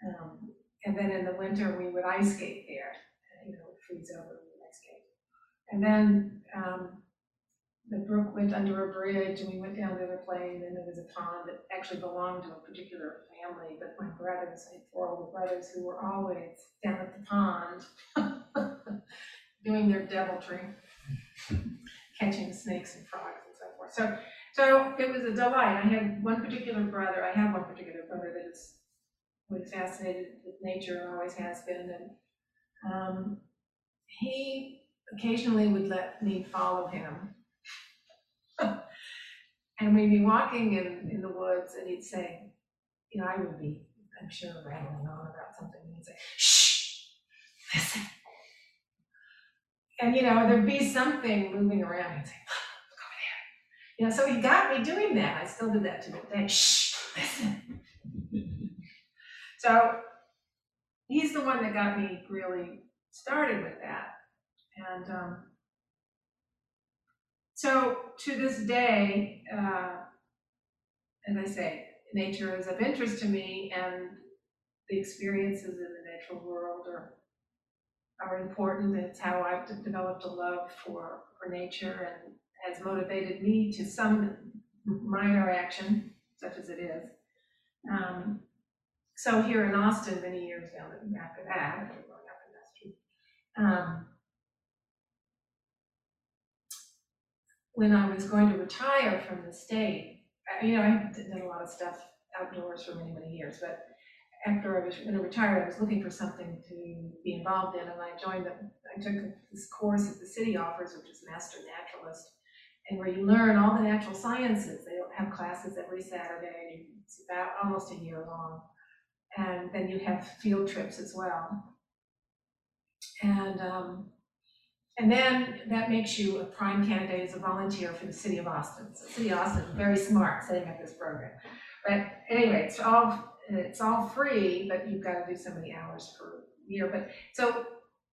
Um, and then in the winter, we would ice skate there, and, you know, it freeze over we would ice skate. And then, um, the brook went under a bridge and we went down to play, and there was a pond that actually belonged to a particular family, but my brothers, I had four older brothers who were always down at the pond doing their deviltry, catching snakes and frogs and so forth. So, so it was a delight. I had one particular brother, I have one particular brother that is was fascinated with nature and always has been, and um, he occasionally would let me follow him. And we'd be walking in, in the woods and he'd say, you know, I would be, I'm sure, rattling on about something, and he'd say, shh, listen. And, you know, there'd be something moving around, he'd say. You know, so he got me doing that, I still do that to this day, shh, listen. So he's the one that got me really started with that. And um, so to this day, uh, as I say, nature is of interest to me and the experiences in the natural world are are important. It's how I've developed a love for for nature and has motivated me to some minor action, such as it is. Um, so here in Austin, many years down after that, growing up in that street, um, when I was going to retire from the state, I- you know, I did a lot of stuff outdoors for many, many years, but after I was going to retire, I was looking for something to be involved in, and I joined the, I took this course that the city offers, which is Master Naturalist, and where you learn all the natural sciences. They have classes every Saturday, it's about almost a year long. And then you have field trips as well. And, um, and then that makes you a prime candidate as a volunteer for the city of Austin. So city of Austin, very smart setting up this program. But anyway, it's all, it's all free, but you've got to do so many hours per year. But, so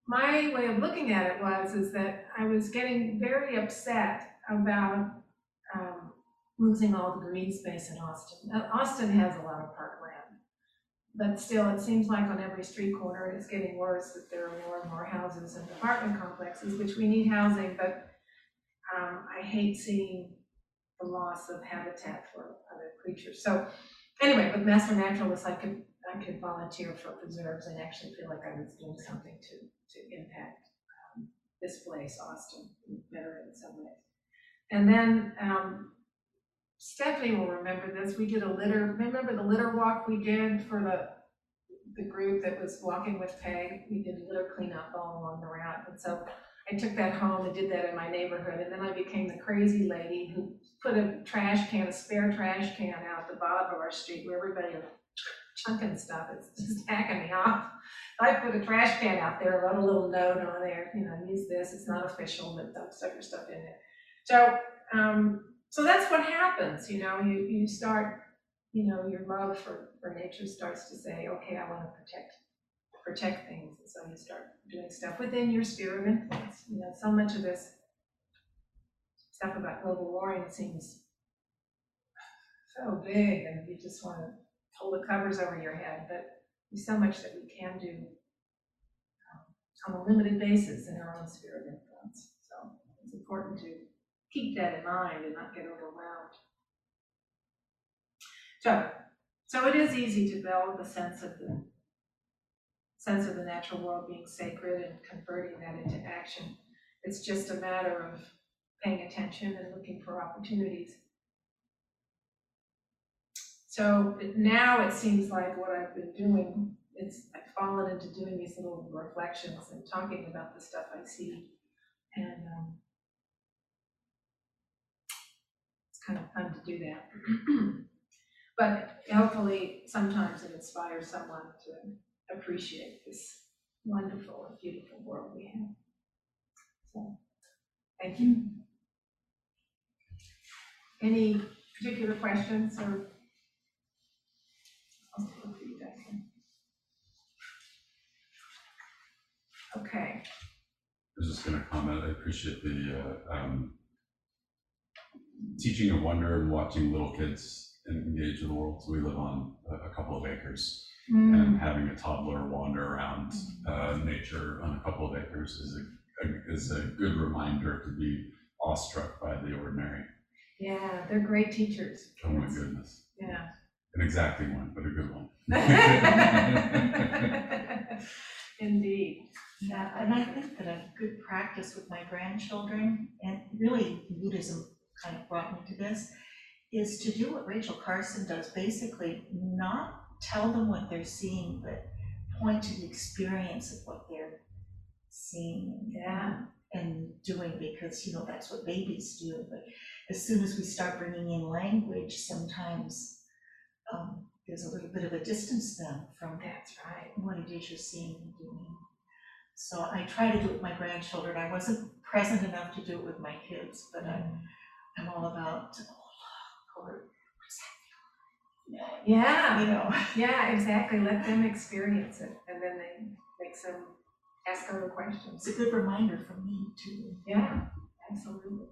my way of looking at it was, is that I was getting very upset about, um, losing all the green space in Austin. Now, Austin has a lot of parkland. But still, it seems like on every street corner, and it's getting worse, that there are more and more houses and apartment complexes, which we need housing, but um, I hate seeing the loss of habitat for other creatures. So anyway, with Master Naturalist, I could, I could volunteer for preserves and actually feel like I was doing something to, to impact um, this place, Austin, better in some ways. And then um, Stephanie will remember this, we did a litter, remember the litter walk we did for the, the group that was walking with Peg? We did a litter cleanup all along the route, and so I took that home and did that in my neighborhood, and then I became the crazy lady who put a trash can, a spare trash can out the bottom of our street where everybody was chunking stuff, it's just hacking me off. I put a trash can out there, wrote a little note on there, you know, use this, it's not official, but stuff your stuff in there. So, um, so that's what happens, you know, you, you start, you know, your love for, for nature starts to say, okay, I wanna protect, protect things, and so you start doing stuff within your sphere of influence, you know, so much of this stuff about global warming seems so big, and you just wanna pull the covers over your head, but there's so much that we can do um, on a limited basis in our own sphere of influence, so it's important to keep that in mind and not get overwhelmed. So, so it is easy to develop a sense of the sense of the natural world being sacred and converting that into action. It's just a matter of paying attention and looking for opportunities. So now it seems like what I've been doing, it's, I've fallen into doing these little reflections and talking about the stuff I see. And, um, it's kind of fun to do that. But hopefully, sometimes it inspires someone to appreciate this wonderful and beautiful world we have. So, thank you. Any particular questions or? Okay, I was just gonna comment, I appreciate the, uh, um, teaching of wonder and watching little kids engage in the world. So we live on a, a couple of acres. And having a toddler wander around, uh, nature on a couple of acres is a, a- is a good reminder to be awestruck by the ordinary. yeah, they're great teachers. Oh my goodness. Yeah. An exacting one, but a good one. Indeed. Yeah, and I think that a good practice with my grandchildren, and really Buddhism kind of brought me to this, is to do what Rachel Carson does, basically not tell them what they're seeing, but point to the experience of what they're seeing. Yeah. And doing, because, you know, that's what babies do, but as soon as we start bringing in language, sometimes um, there's a little bit of a distance then from That's right. what it is you're seeing and doing. So I try to do it with my grandchildren. I wasn't present enough to do it with my kids, but I'm, I'm all about, oh, or, Yeah. you know. Yeah, exactly. Let them experience it and then they make some, ask other questions. It's a good reminder for me too. Yeah, absolutely.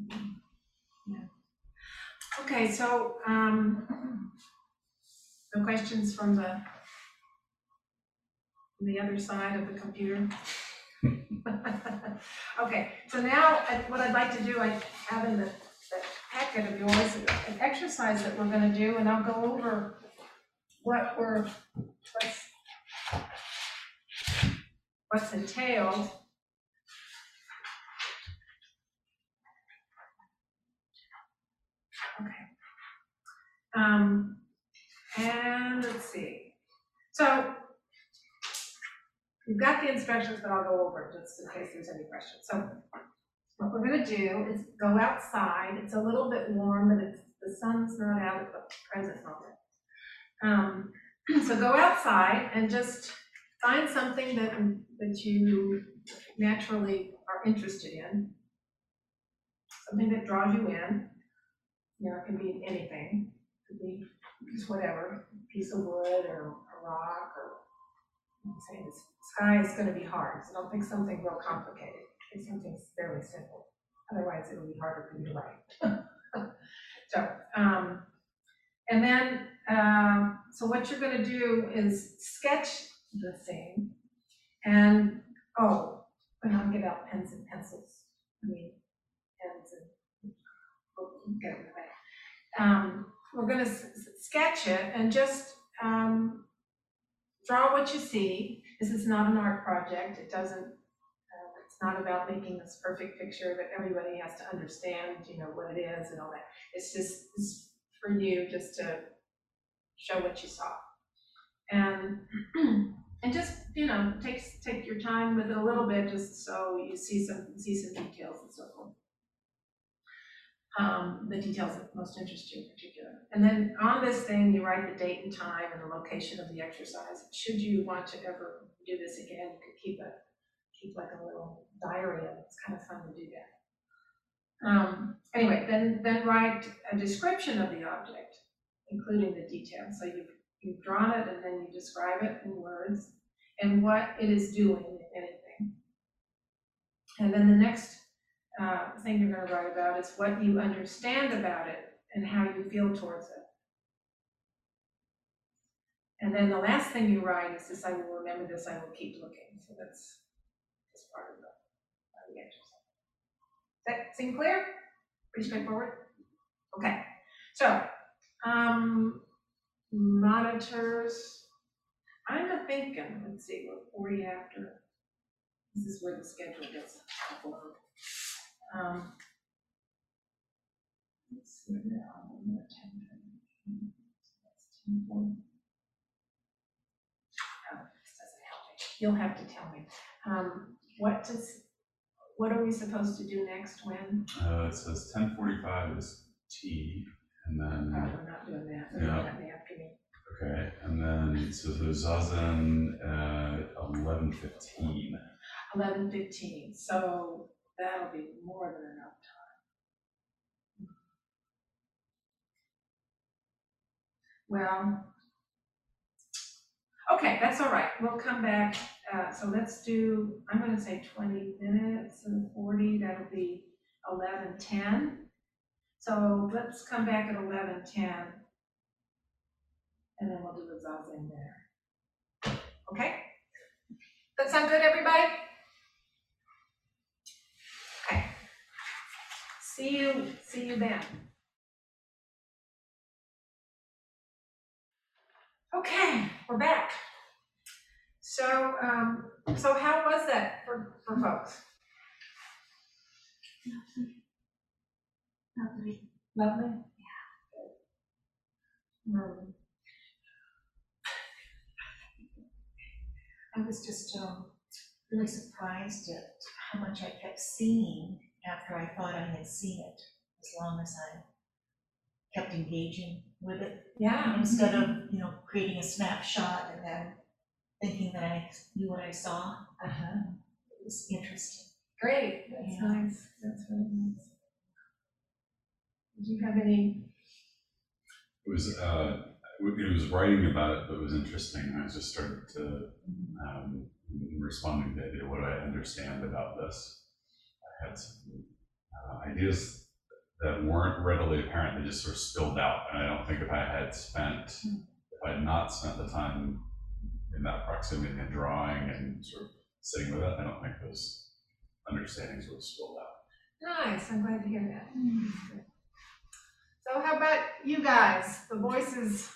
Absolutely. Yeah. Okay, so, um, no questions from the, from the other side of the computer? Okay, so now, what I'd like to do, I have in the, the packet of yours, an exercise that we're gonna do, and I'll go over what we're, what's, what's entailed. Okay. Um, and let's see. So we've got the instructions, but I'll go over just in case there's any questions. So what we're gonna do is go outside. It's a little bit warm, but it's, the sun's not out at the present moment. Um, so go outside and just find something that, that you naturally are interested in. Something that draws you in. You know, it can be anything, it could be just whatever, piece of wood or a rock or, I'm saying the sky is gonna be hard, so don't think something real complicated, think something fairly simple. Otherwise, it'll be harder for you to write. So, um, and then, um, so what you're gonna do is sketch the thing and, oh, and I'll get out pens and pencils, I mean, pens and, we'll get it away. Um, we're s- s- sketch it and just, um, draw what you see. This is not an art project, it doesn't, uh, it's not about making this perfect picture that everybody has to understand, you know, what it is and all that. It's just, it's for you just to show what you saw. And, and just, you know, take, take your time with it a little bit, just so you see some, see some details and so forth um, the details that most interest you in particular. And then on this thing, you write the date and time and the location of the exercise. Should you want to ever do this again, you could keep a, keep like a little diary of it. It's kind of fun to do that. Um, anyway, then, then write a description of the object, including the details. So you've, you've drawn it and then you describe it in words and what it is doing, if anything. And then the next uh, thing you're gonna write about is what you understand about it and how you feel towards it. And then the last thing you write is this, I will remember this, I will keep looking, so that's, that's part of the, of the exercise. Does that seem clear? Pretty straightforward? Okay, so, um, monitors, I'm a thinking, let's see, we're forty after. This is where the schedule gets over. Um. Let's see, now, I'm at 10:20. That's 10:40. Oh, this doesn't help me. You'll have to tell me. Um, what does, what are we supposed to do next when? Uh, it says ten forty-five is tea, and Oh, then, we're not doing that, we're doing that in the okay, and then, so there's Zazen at eleven fifteen. Eleven fifteen, so that'll be more than enough time. Well, okay, that's all right. We'll come back. Uh, so let's do, I'm gonna say twenty minutes and forty, that'll be eleven ten. So let's come back at eleven ten. And then we'll do the zazen there. Okay? That sound good, everybody? Okay, we're back. So, um, so how was that for, for folks? Lovely. Lovely? Yeah. Um, I was just um, really surprised at how much I kept seeing after I thought I had seen it, as long as I kept engaging with it. Yeah. Instead of, you know, creating a snapshot and then thinking that I knew what I saw. Uh-huh. It was interesting. Great, that's Yeah. nice, that's really nice. Do you have any, It was, uh, it was writing about it, but it was interesting. I just started to, um, responding to what I understand about this? I had some uh, ideas that weren't readily apparent, they just sort of spilled out. And I don't think if I had spent, if I had not spent the time in that proximity and drawing and sort of sitting with it, I don't think those understandings would have spilled out. nice, I'm glad to hear that. So how about you guys, the voices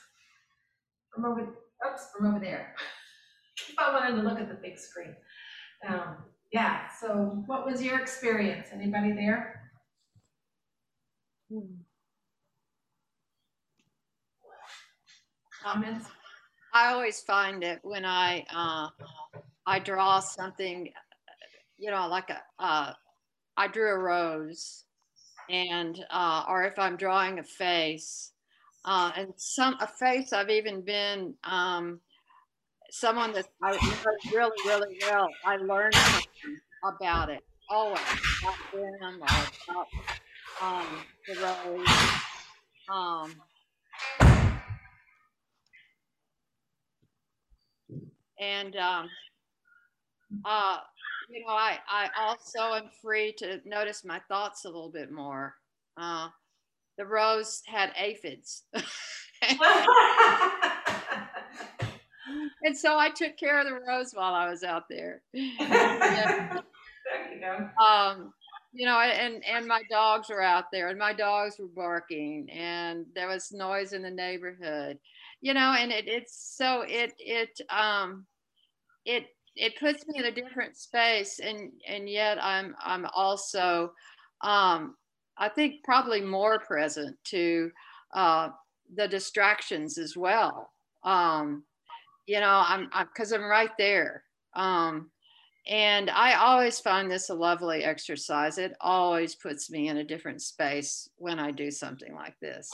from over, oops, from over there? Keep on wanting to look at the big screen. Um, yeah, so what was your experience? Anybody there? Comments? I always find that when I uh, I draw something, you know, like a uh, I drew a rose, and uh, or if I'm drawing a face, uh, and some a face I've even been um, someone that I know really really well. I learned about it always about them or about um, the rose. Um, and um, uh, you know, I I also am free to notice my thoughts a little bit more. Uh, the rose had aphids, and so I took care of the rose while I was out there. There you go. um, you know, and and my dogs were out there, and my dogs were barking, and there was noise in the neighborhood, you know, and it it's so it it um it it puts me in a different space, and and yet I'm I'm also um I think probably more present to uh, the distractions as well. Um, you know, I'm because I'm, I'm right there. Um, and I always find this a lovely exercise. It always puts me in a different space when I do something like this.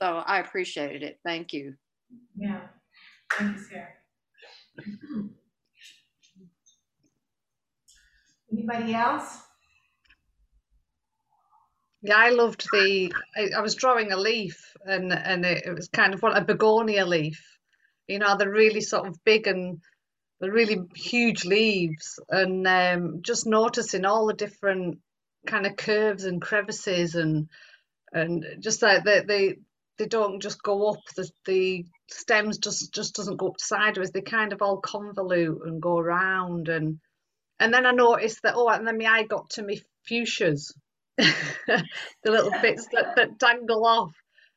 So I appreciated it. Thank you. Yeah, thank you, Sarah. Anybody else? Yeah, I loved the. I, I was drawing a leaf, and and it, it was kind of what a begonia leaf. You know, they're really sort of big and the really huge leaves, and um, just noticing all the different kind of curves and crevices, and and just like they they they don't just go up. The the stems just just doesn't go up sideways. They kind of all convolute and go around, and and then I noticed that oh, and then my eye got to my fuchsias the little bits that, that dangle off.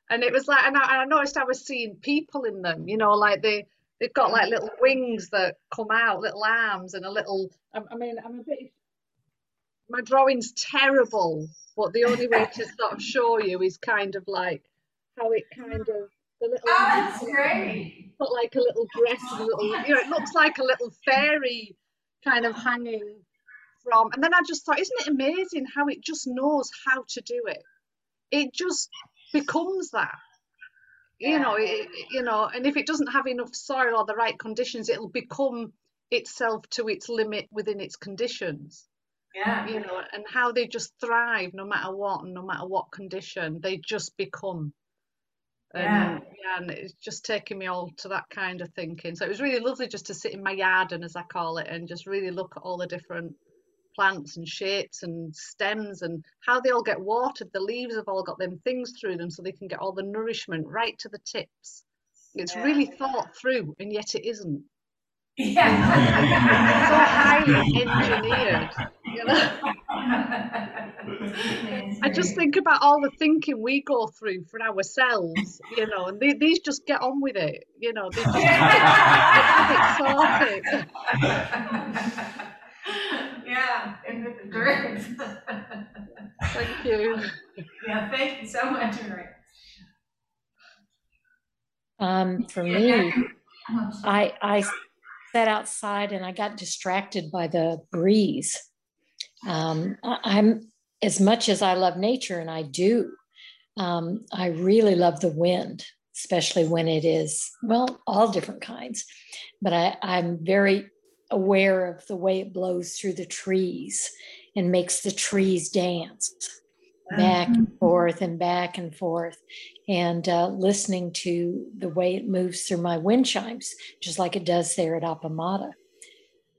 And it was like, and I, and I noticed I was seeing people in them, you know, like they, they've got like little wings that come out, little arms, and a little. I, I mean, I'm a bit. My drawing's terrible, but the only way to sort of show you is kind of like how it kind of. The little Oh, that's great. Put like a little dress, and a little, you know, it looks like a little fairy kind of hanging from and then I just thought isn't it amazing how it just knows how to do it it just becomes that you know it, you know and if it doesn't have enough soil or the right conditions it'll become itself to its limit within its conditions Yeah. you know and how they just thrive no matter what and no matter what condition they just become Yeah. And yeah, and it's just taking me all to that kind of thinking. So it was really lovely just to sit in my garden, as I call it, and just really look at all the different plants and shapes and stems and how they all get watered. The leaves have all got them things through them so they can get all the nourishment right to the tips. It's Yeah. really thought through, and yet it isn't. Yeah. so highly engineered. You know? I just think about all the thinking we go through for ourselves, you know, and they, these just get on with it, you know, they just have it sorted. Yeah, and with the dirt. Thank you. Yeah, thank you so much, Mary. Um, for me, I'm. I, I sat outside and I got distracted by the breeze. Um, I- I'm as much as I love nature, and I do, um, I really love the wind, especially when it is, well, all different kinds. But I, I'm very aware of the way it blows through the trees and makes the trees dance back and forth and back and forth. And uh, listening to the way it moves through my wind chimes just like it does there at Appamada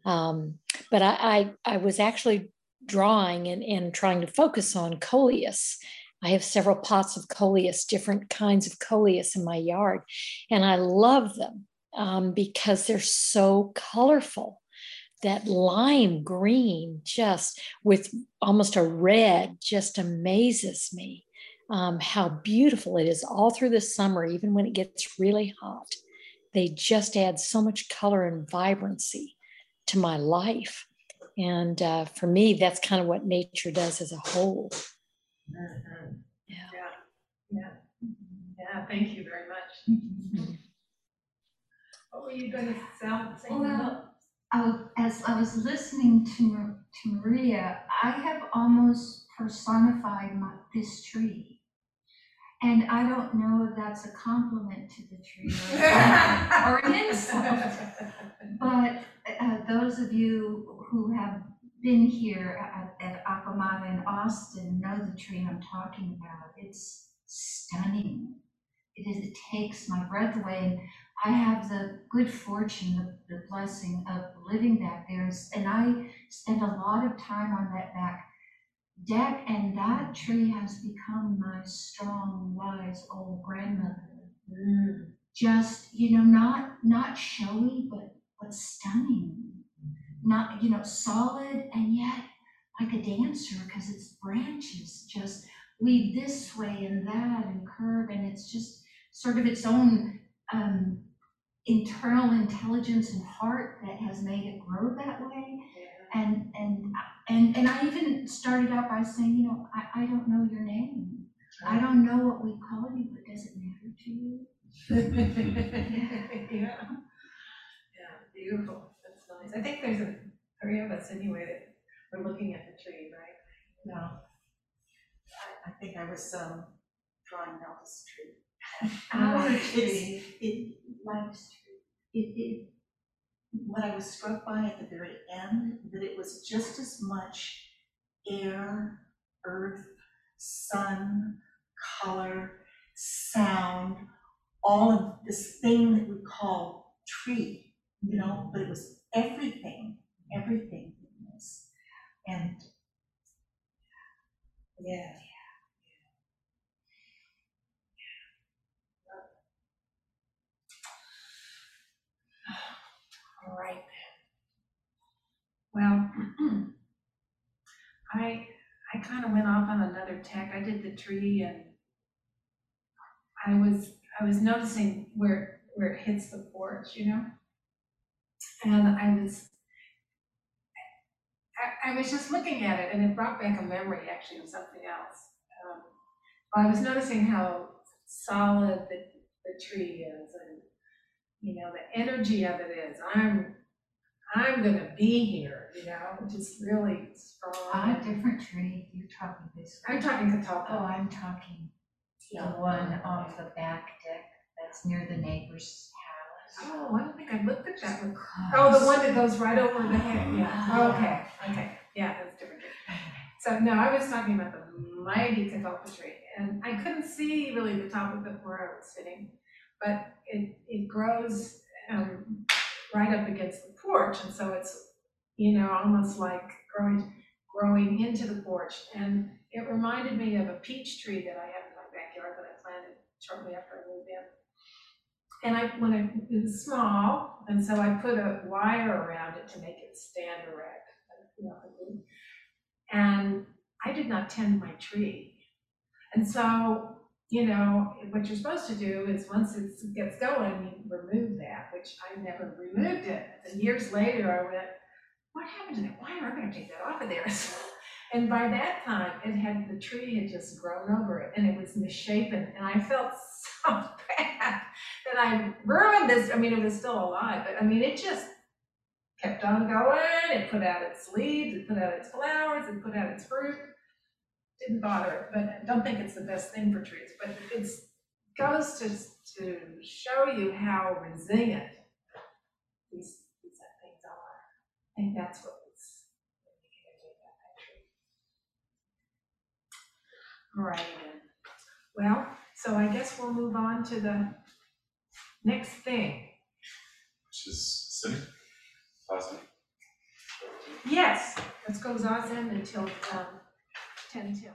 um, but I, I, I was actually drawing and, and trying to focus on coleus. I have several pots of coleus different kinds of coleus in my yard and i love them um, because they're so colorful that lime green just with almost a red just amazes me um, how beautiful it is all through the summer, even when it gets really hot. They just add so much color and vibrancy to my life. And uh, for me, that's kind of what nature does as a whole. Mhm. Yeah. Yeah, yeah, yeah, thank you very much. What were you gonna sound, say? Well, I as I was listening to, to Maria, I have almost personified my, this tree. And I don't know if that's a compliment to the tree or, or an insult. But uh, those of you who have been here at, at Appamada in Austin know the tree I'm talking about. It's stunning. It is, it takes my breath away. I have the good fortune, the, the blessing of living back there. And I spend a lot of time on that back deck, and that tree has become my strong, wise old grandmother Mm. just you know not not showy but but stunning not you know solid and yet like a dancer because its branches just weave this way and that and curve and it's just sort of its own um, internal intelligence and heart that has made it grow that way and and and and I even started out by saying you know I, I don't know your name I don't know what we call you but does it matter to you Yeah. Yeah, Yeah. beautiful, that's nice. I think there's a, three of us anyway that we're looking at the tree, right? No. I, I think I was, um, drawing Nelda's tree. Our It's, tree, it, life's it, it, what I was struck by at the very end, that it was just as much air, earth, sun, color, sound, all of this thing that we call tree, you know, but it was everything, everything in this. And Yeah. Right. Well, I, I kind of went off on another tack. I did the tree and I was, I was noticing where, where it hits the porch, you know? And I was, I, I was just looking at it and it brought back a memory actually of something else. Um, I was noticing how solid the, the tree is and, you know, the energy of it is, I'm, I'm gonna be here, you know, just really strong. a different tree, you're talking this. I'm talking Oh, Catalpa. I'm talking the one off the back deck that's near the neighbor's house. Oh, I don't think I looked at that one. Oh, the one that goes right over the head, yeah, ah. Oh, okay, okay, yeah, that's different. So, no, I was talking about the mighty catalpa tree, and I couldn't see really the top of it where I was sitting, but it, it grows, um, right up against the porch, and so it's, you know, almost like growing, growing into the porch, and it reminded me of a peach tree that I have in my backyard that I planted shortly after I moved in. And I, when I, it was small, and so I put a wire around it to make it stand erect, you know, and I did not tend my tree. And so, you know, what you're supposed to do is once it gets going, you remove that, which I never removed it. And years later, I went, what happened to that Why am I'm gonna take that off of there. And by that time, it had, the tree had just grown over it and it was misshapen. And I felt so bad that I ruined this. I mean, it was still alive, but I mean, it just kept on going. It put out its leaves, it put out its flowers, it put out its fruit. Didn't bother but I don't think it's the best thing for trees, but it's, goes to, to show you how resilient these, these things are. I think that's what making me take that picture. All righty then. Well, so I guess we'll move on to the next thing. Which is sitting, Zazen. Yes, let's go Zazen until um, 前景